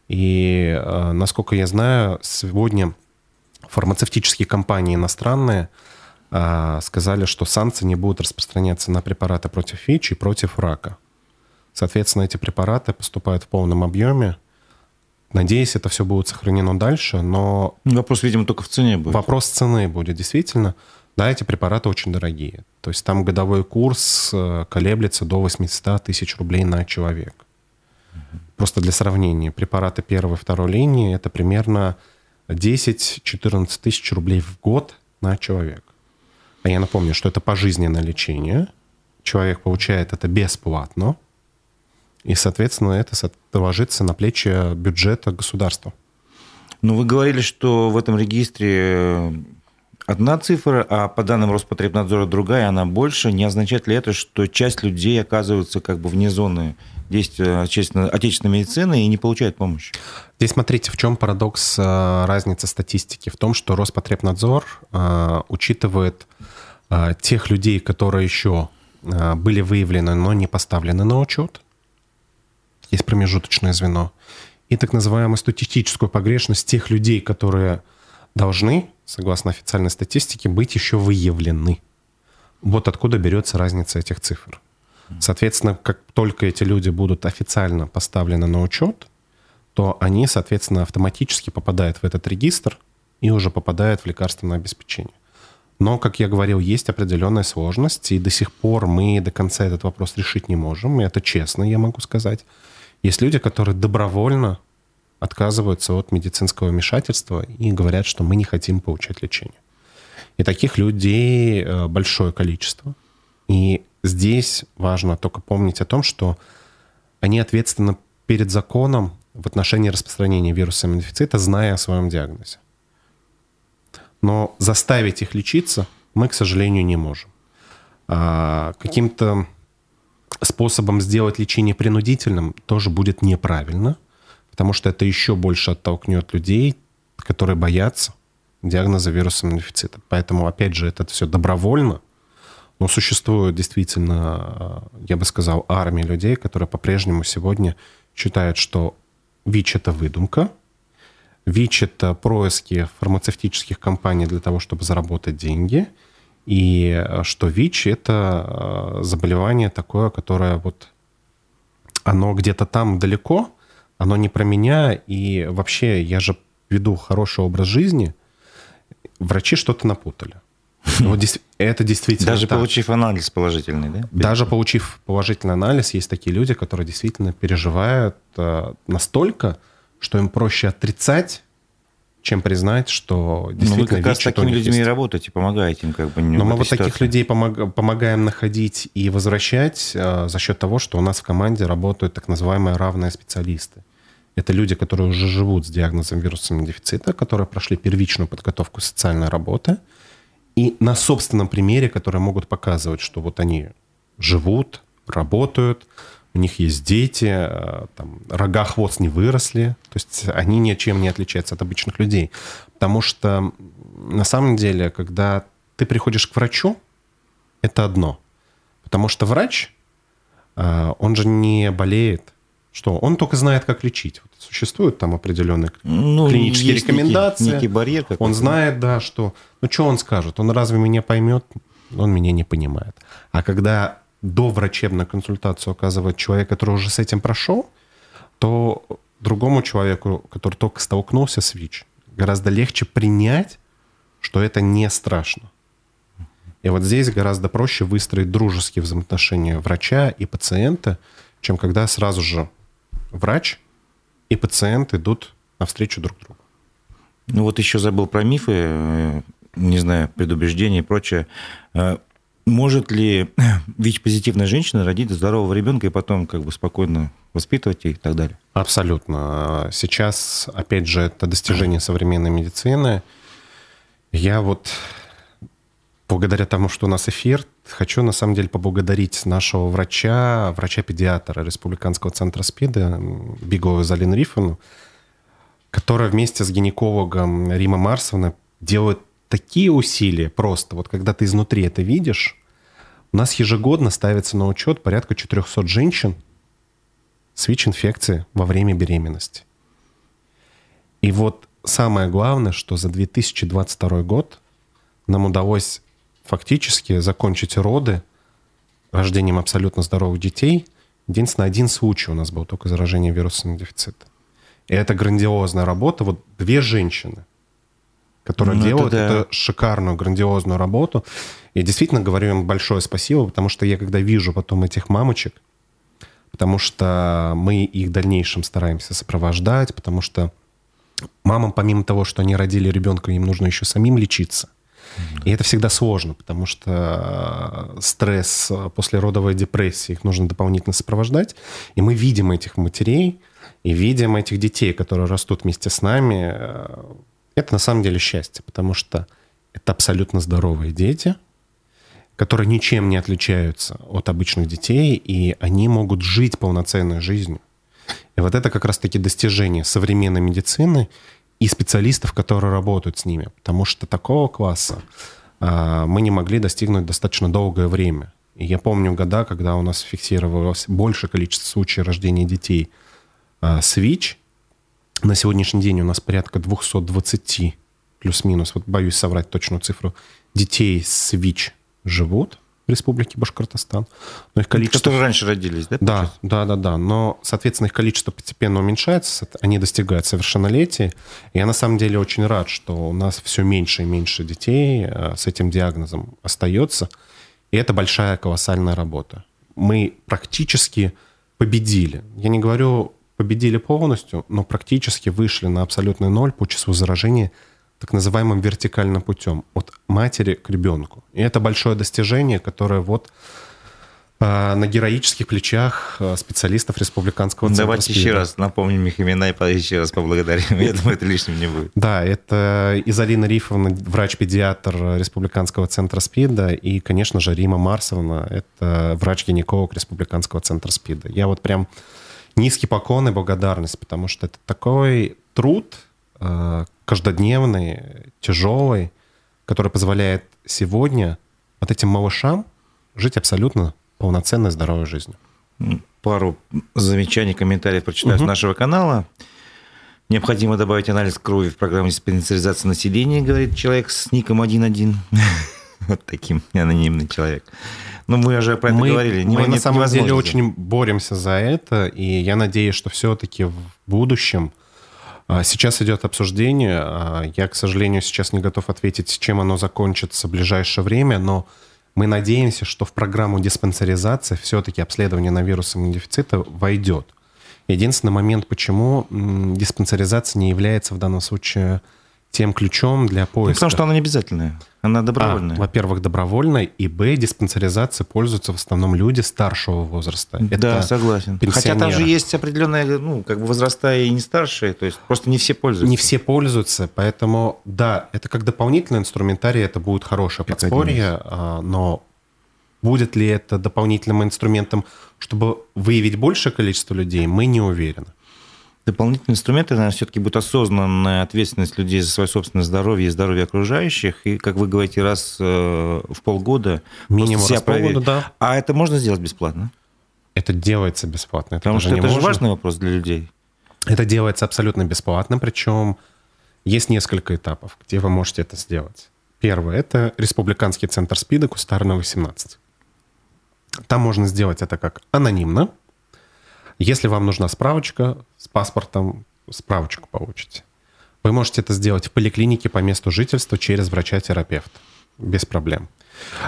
И, э, насколько я знаю, сегодня фармацевтические компании иностранные э, сказали, что санкции не будут распространяться на препараты против ВИЧ и против рака. Соответственно, эти препараты поступают в полном объеме. Надеюсь, это все будет сохранено дальше, но... Вопрос, видимо, только в цене будет. Вопрос цены будет, действительно. Да, эти препараты очень дорогие. То есть там годовой курс э, колеблется до 800 тысяч рублей на человека. Просто для сравнения, препараты первой и второй линии это примерно 10-14 тысяч рублей в год на человека. А я напомню, что это пожизненное лечение. Человек получает это бесплатно. И, соответственно, это ложится на плечи бюджета государства. Ну, вы говорили, что в этом регистре одна цифра, а по данным Роспотребнадзора другая, она больше. Не означает ли это, что часть людей оказывается как бы вне зоны действия отечественной медицины и не получают помощи? Здесь смотрите, в чем парадокс э, разницы статистики. В том, что Роспотребнадзор э, учитывает э, тех людей, которые еще были выявлены, но не поставлены на учет. Есть промежуточное звено. И так называемую статистическую погрешность тех людей, которые должны согласно официальной статистике, быть еще выявлены. Вот откуда берется разница этих цифр. Соответственно, как только эти люди будут официально поставлены на учет, то они, соответственно, автоматически попадают в этот регистр и уже попадают в лекарственное обеспечение. Но, как я говорил, есть определенная сложность, и до сих пор мы до конца этот вопрос решить не можем, и это честно, я могу сказать. Есть люди, которые добровольно отказываются от медицинского вмешательства и говорят, что мы не хотим получать лечение. И таких людей э, большое количество. И здесь важно только помнить о том, что они ответственны перед законом в отношении распространения вируса иммунодефицита, зная о своем диагнозе. Но заставить их лечиться мы, к сожалению, не можем. А каким-то способом сделать лечение принудительным тоже будет неправильно – потому что это еще больше оттолкнет людей, которые боятся диагноза вируса иммунодефицита. Поэтому, опять же, это все добровольно, но существует действительно, я бы сказал, армия людей, которые по-прежнему сегодня считают, что ВИЧ – это выдумка, ВИЧ – это происки фармацевтических компаний для того, чтобы заработать деньги, и что ВИЧ – это э, заболевание такое, которое вот оно где-то там далеко, оно не про меня, и вообще я же веду хороший образ жизни, врачи что-то напутали. Вот это действительно Даже так. получив анализ положительный, да? Даже получив положительный анализ, есть такие люди, которые действительно переживают э, настолько, что им проще отрицать, чем признать, что действительно Ну, вы как раз с такими людьми есть. работаете, помогаете им как бы. Но мы вот ситуации. таких людей помог, помогаем находить и возвращать э, за счет того, что у нас в команде работают так называемые равные специалисты. Это люди, которые уже живут с диагнозом вирусного дефицита, которые прошли первичную подготовку социальной работы, и на собственном примере, которые могут показывать, что вот они живут, работают, у них есть дети, э, там, рога, хвост не выросли, то есть они ничем не отличаются от обычных людей. Потому что на самом деле, когда ты приходишь к врачу, это одно. Потому что врач, э, он же не болеет, что он только знает, как лечить. Вот существуют там определенные ну, клинические рекомендации. Некий, некий барьер. Он знает, да, что... Ну, что он скажет? Он разве меня поймет? Он меня не понимает. А когда до врачебной консультации оказывает человек, который уже с этим прошел, то другому человеку, который только столкнулся с ВИЧ, гораздо легче принять, что это не страшно. И вот здесь гораздо проще выстроить дружеские взаимоотношения врача и пациента, чем когда сразу же врач и пациент идут навстречу друг другу. Ну вот еще забыл про мифы, э, не знаю, предубеждения и прочее. Может ли ВИЧ-позитивная женщина родить здорового ребенка и потом как бы спокойно воспитывать и так далее? Абсолютно. Сейчас, опять же, это достижение современной медицины. Я вот благодаря тому, что у нас эфир, хочу на самом деле поблагодарить нашего врача, врача-педиатра Республиканского центра СПИДа Бигову Залин Рифану, которая вместе с гинекологом Рима Марсовна делает такие усилия просто. Вот когда ты изнутри это видишь, у нас ежегодно ставится на учет порядка 400 женщин с ВИЧ-инфекцией во время беременности. И вот самое главное, что за 2022 год нам удалось фактически закончить роды рождением абсолютно здоровых детей. Единственное, один случай у нас был только заражение вирусным дефицитом. И это грандиозная работа. Вот две женщины, которые ну, делают это, да. эту шикарную, грандиозную работу. И действительно говорю им большое спасибо, потому что я когда вижу потом этих мамочек, потому что мы их в дальнейшем стараемся сопровождать, потому что мамам, помимо того, что они родили ребенка, им нужно еще самим лечиться. И это всегда сложно, потому что э, стресс, э, послеродовая депрессия, их нужно дополнительно сопровождать. И мы видим этих матерей и видим этих детей, которые растут вместе с нами. Это на самом деле счастье, потому что это абсолютно здоровые дети, которые ничем не отличаются от обычных детей, и они могут жить полноценной жизнью. И вот это как раз-таки достижение современной медицины и специалистов, которые работают с ними. Потому что такого класса а, мы не могли достигнуть достаточно долгое время. И я помню года, когда у нас фиксировалось большее количество случаев рождения детей а, с ВИЧ. На сегодняшний день у нас порядка 220 плюс-минус, вот боюсь соврать точную цифру, детей с ВИЧ живут в Республике Башкортостан. Но их количество... Которые раньше родились, да? Да, да, да, да. Но, соответственно, их количество постепенно уменьшается, они достигают совершеннолетия. И я на самом деле очень рад, что у нас все меньше и меньше детей э, с этим диагнозом остается. И это большая колоссальная работа. Мы практически победили. Я не говорю победили полностью, но практически вышли на абсолютный ноль по числу заражений так называемым вертикальным путем, от матери к ребенку. И это большое достижение, которое вот а, на героических плечах а, специалистов Республиканского центра Давайте СПИДа. еще раз напомним их имена и еще раз поблагодарим. Я думаю, это лишним не будет. Да, это Изалина Рифовна, врач-педиатр Республиканского центра СПИДа, и, конечно же, Рима Марсовна, это врач-гинеколог Республиканского центра СПИДа. Я вот прям низкий поклон и благодарность, потому что это такой труд, а, каждодневный, тяжелый, который позволяет сегодня вот этим малышам жить абсолютно полноценной, здоровой жизнью. Пару замечаний, комментариев прочитаю угу. с нашего канала. Необходимо добавить анализ крови в программу диспансеризации населения, говорит человек с ником 1.1. Вот таким анонимный человек. Но мы уже про это мы, говорили. Мы на самом деле очень боремся за это, и я надеюсь, что все-таки в будущем а сейчас идет обсуждение. А я, к сожалению, сейчас не готов ответить, чем оно закончится в ближайшее время, но мы надеемся, что в программу диспансеризации все-таки обследование на вирусы иммунодефицита войдет. Единственный момент, почему диспансеризация не является в данном случае тем ключом для поиска. Ну, потому что она не обязательная, она добровольная. А, во-первых, добровольная, и б, диспансеризацией пользуются в основном люди старшего возраста. Да, согласен. Хотя там же есть определенные, ну, как бы возраста и не старшие, то есть просто не все пользуются. Не все пользуются, поэтому, да, это как дополнительный инструментарий, это будет хорошее подспорье, а, но будет ли это дополнительным инструментом, чтобы выявить большее количество людей, мы не уверены дополнительные инструменты, наверное, все-таки будет осознанная ответственность людей за свое собственное здоровье и здоровье окружающих. И, как вы говорите, раз э, в полгода Минимум себя раз проверить. полгода, да. А это можно сделать бесплатно? Это делается бесплатно. Это Потому что это же важный вопрос для людей. Это делается абсолютно бесплатно, причем есть несколько этапов, где вы можете это сделать. Первое – это Республиканский центр СПИДа Кустарна 18. Там можно сделать это как анонимно – если вам нужна справочка с паспортом, справочку получите. Вы можете это сделать в поликлинике по месту жительства через врача-терапевта. без проблем.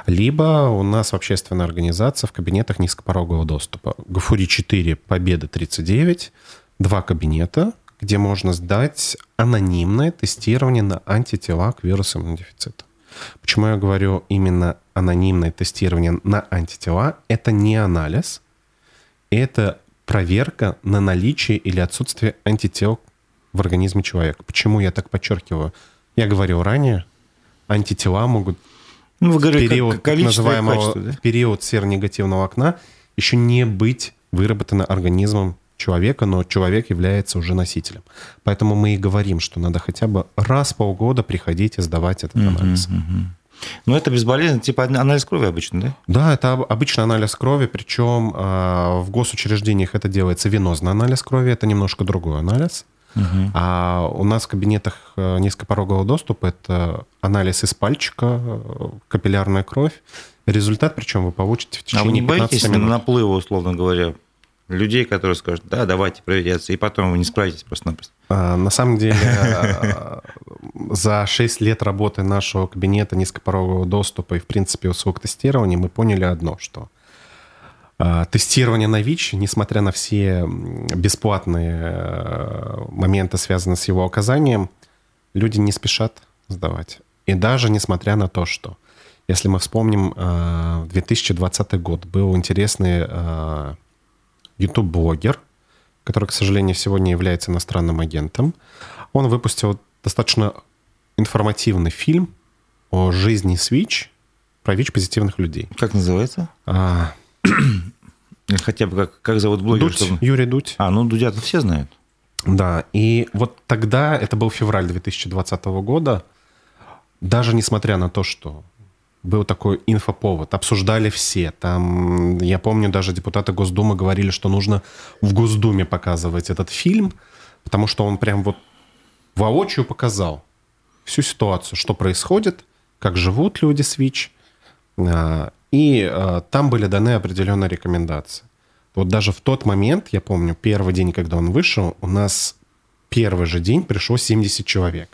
Либо у нас в общественной организации в кабинетах низкопорогового доступа. Гафури 4, Победа 39, два кабинета, где можно сдать анонимное тестирование на антитела к вирусу иммунодефицита. Почему я говорю именно анонимное тестирование на антитела? Это не анализ, это проверка на наличие или отсутствие антител в организме человека. Почему я так подчеркиваю? Я говорил ранее, антитела могут ну, вы говорили, период называемого да? период серонегативного окна еще не быть выработано организмом человека, но человек является уже носителем. Поэтому мы и говорим, что надо хотя бы раз в полгода приходить и сдавать этот анализ. Uh-huh, uh-huh. Ну, это безболезненно, типа анализ крови обычно, да? Да, это обычный анализ крови, причем э, в госучреждениях это делается венозный анализ крови, это немножко другой анализ. Угу. А у нас в кабинетах э, низкопорогового доступа это анализ из пальчика, э, капиллярная кровь. Результат, причем вы получите в течение А вы не боитесь минут. наплыва, условно говоря, людей, которые скажут, да, давайте проверяться, и потом вы не справитесь просто-напросто? А, на самом деле, э, за 6 лет работы нашего кабинета низкопорогового доступа и, в принципе, услуг тестирования мы поняли одно, что а, тестирование на ВИЧ, несмотря на все бесплатные э, моменты, связанные с его оказанием, люди не спешат сдавать. И даже несмотря на то, что, если мы вспомним, 2020 э, год был интересный э, YouTube-блогер, который, к сожалению, сегодня является иностранным агентом. Он выпустил достаточно информативный фильм о жизни с ВИЧ, про ВИЧ-позитивных людей. Как называется? А, Хотя бы как, как зовут блогера? Дудь, чтобы... Юрий Дудь. А, ну Дудя-то все знают. Да, и вот тогда, это был февраль 2020 года, даже несмотря на то, что был такой инфоповод, обсуждали все. Там, я помню, даже депутаты Госдумы говорили, что нужно в Госдуме показывать этот фильм, потому что он прям вот воочию показал всю ситуацию, что происходит, как живут люди с ВИЧ, а, и э, там были даны определенные рекомендации. Вот даже в тот момент, я помню, первый день, когда он вышел, у нас первый же день пришло 70 человек.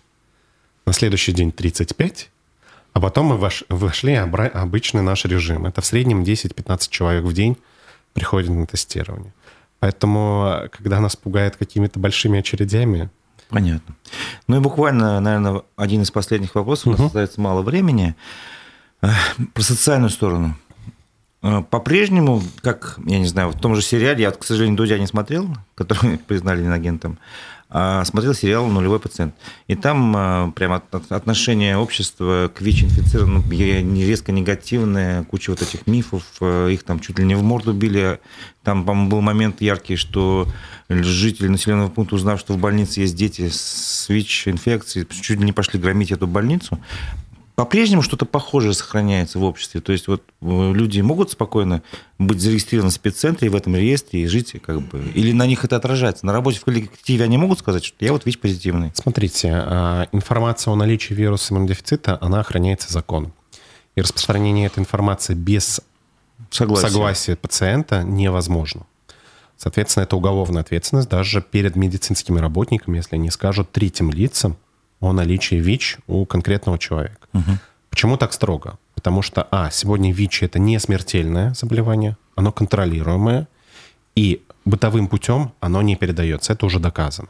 На следующий день 35, а потом мы вош, вошли в обычный наш режим. Это в среднем 10-15 человек в день приходит на тестирование. Поэтому, когда нас пугает какими-то большими очередями... Понятно. Ну и буквально, наверное, один из последних вопросов. У нас остается мало времени. Про социальную сторону. Э, по-прежнему, как, я не знаю, в том же сериале, я, к сожалению, Дудя не смотрел, который признали инагентом, смотрел сериал «Нулевой пациент». И там э, прямо отношение общества к ВИЧ-инфицированным резко негативное, куча вот этих мифов, э, их там чуть ли не в морду били. Там, по-моему, был момент яркий, что жители населенного пункта, узнав, что в больнице есть дети с ВИЧ-инфекцией, чуть ли не пошли громить эту больницу по-прежнему что-то похожее сохраняется в обществе. То есть вот э, люди могут спокойно быть зарегистрированы в спеццентре в этом реестре и жить как бы... Или на них это отражается? На работе в коллективе они могут сказать, что я вот ВИЧ-позитивный? Смотрите, а, информация о наличии вируса иммунодефицита, она охраняется законом. И распространение этой информации без согласия, согласия пациента невозможно. Соответственно, это уголовная ответственность даже перед медицинскими работниками, если они скажут третьим лицам, о наличии ВИЧ у конкретного человека. Угу. Почему так строго? Потому что, а, сегодня ВИЧ это не смертельное заболевание, оно контролируемое, и бытовым путем оно не передается. Это уже доказано.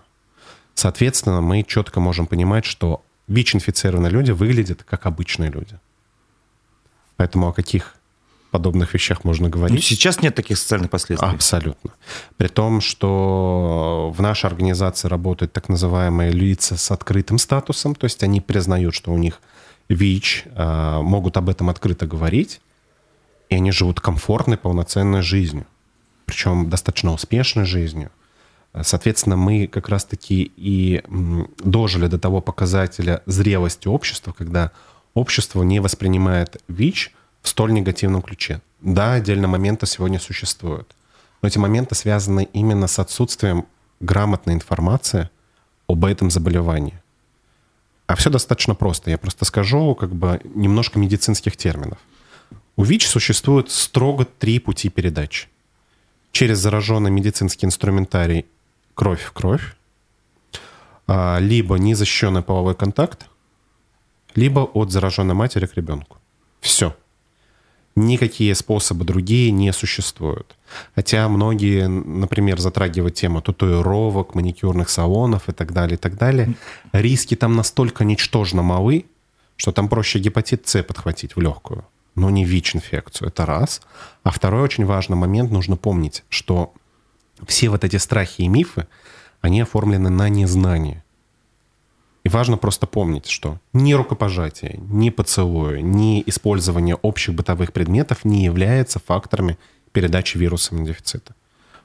Соответственно, мы четко можем понимать, что ВИЧ-инфицированные люди выглядят как обычные люди. Поэтому о каких подобных вещах можно говорить. Ну, сейчас нет таких социальных последствий. Абсолютно. При том, что в нашей организации работают так называемые лица с открытым статусом, то есть они признают, что у них ВИЧ, а, могут об этом открыто говорить, и они живут комфортной, полноценной жизнью, причем достаточно успешной жизнью. Соответственно, мы как раз-таки и дожили до того показателя зрелости общества, когда общество не воспринимает ВИЧ – в столь негативном ключе. Да, отдельно моменты сегодня существуют, но эти моменты связаны именно с отсутствием грамотной информации об этом заболевании. А все достаточно просто. Я просто скажу как бы немножко медицинских терминов. У ВИЧ существует строго три пути передачи. Через зараженный медицинский инструментарий кровь в кровь, а, либо незащищенный половой контакт, либо от зараженной матери к ребенку. Все. Никакие способы другие не существуют. Хотя многие, например, затрагивают тему татуировок, маникюрных салонов и так далее, и так далее. Риски там настолько ничтожно малы, что там проще гепатит С подхватить в легкую, но не ВИЧ-инфекцию. Это раз. А второй очень важный момент, нужно помнить, что все вот эти страхи и мифы, они оформлены на незнании. И важно просто помнить, что ни рукопожатие, ни поцелуи, ни использование общих бытовых предметов не являются факторами передачи вируса иммунодефицита.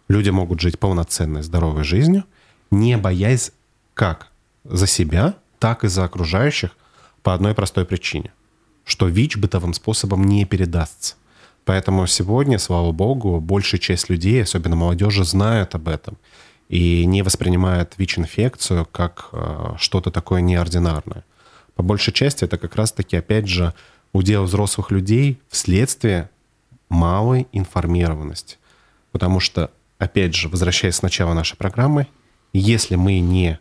Люди могут жить полноценной, здоровой жизнью, не боясь как за себя, так и за окружающих по одной простой причине, что ВИЧ бытовым способом не передастся. Поэтому сегодня, слава богу, большая часть людей, особенно молодежи, знают об этом и не воспринимают ВИЧ-инфекцию как э, что-то такое неординарное. По большей части это как раз-таки, опять же, удел взрослых людей вследствие малой информированности. Потому что, опять же, возвращаясь с начала нашей программы, если мы не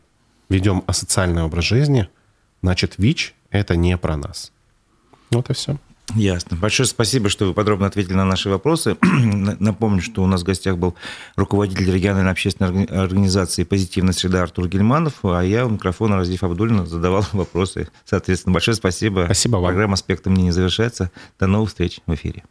ведем асоциальный образ жизни, значит, ВИЧ — это не про нас. Вот и все. Ясно. Большое спасибо, что вы подробно ответили на наши вопросы. Напомню, что у нас в гостях был руководитель региональной общественной организации «Позитивная среда» Артур Гельманов, а я у микрофона Разиф Абдулина задавал вопросы. Соответственно, большое спасибо. Спасибо вам. Программа «Аспекты мне не завершается». До новых встреч в эфире.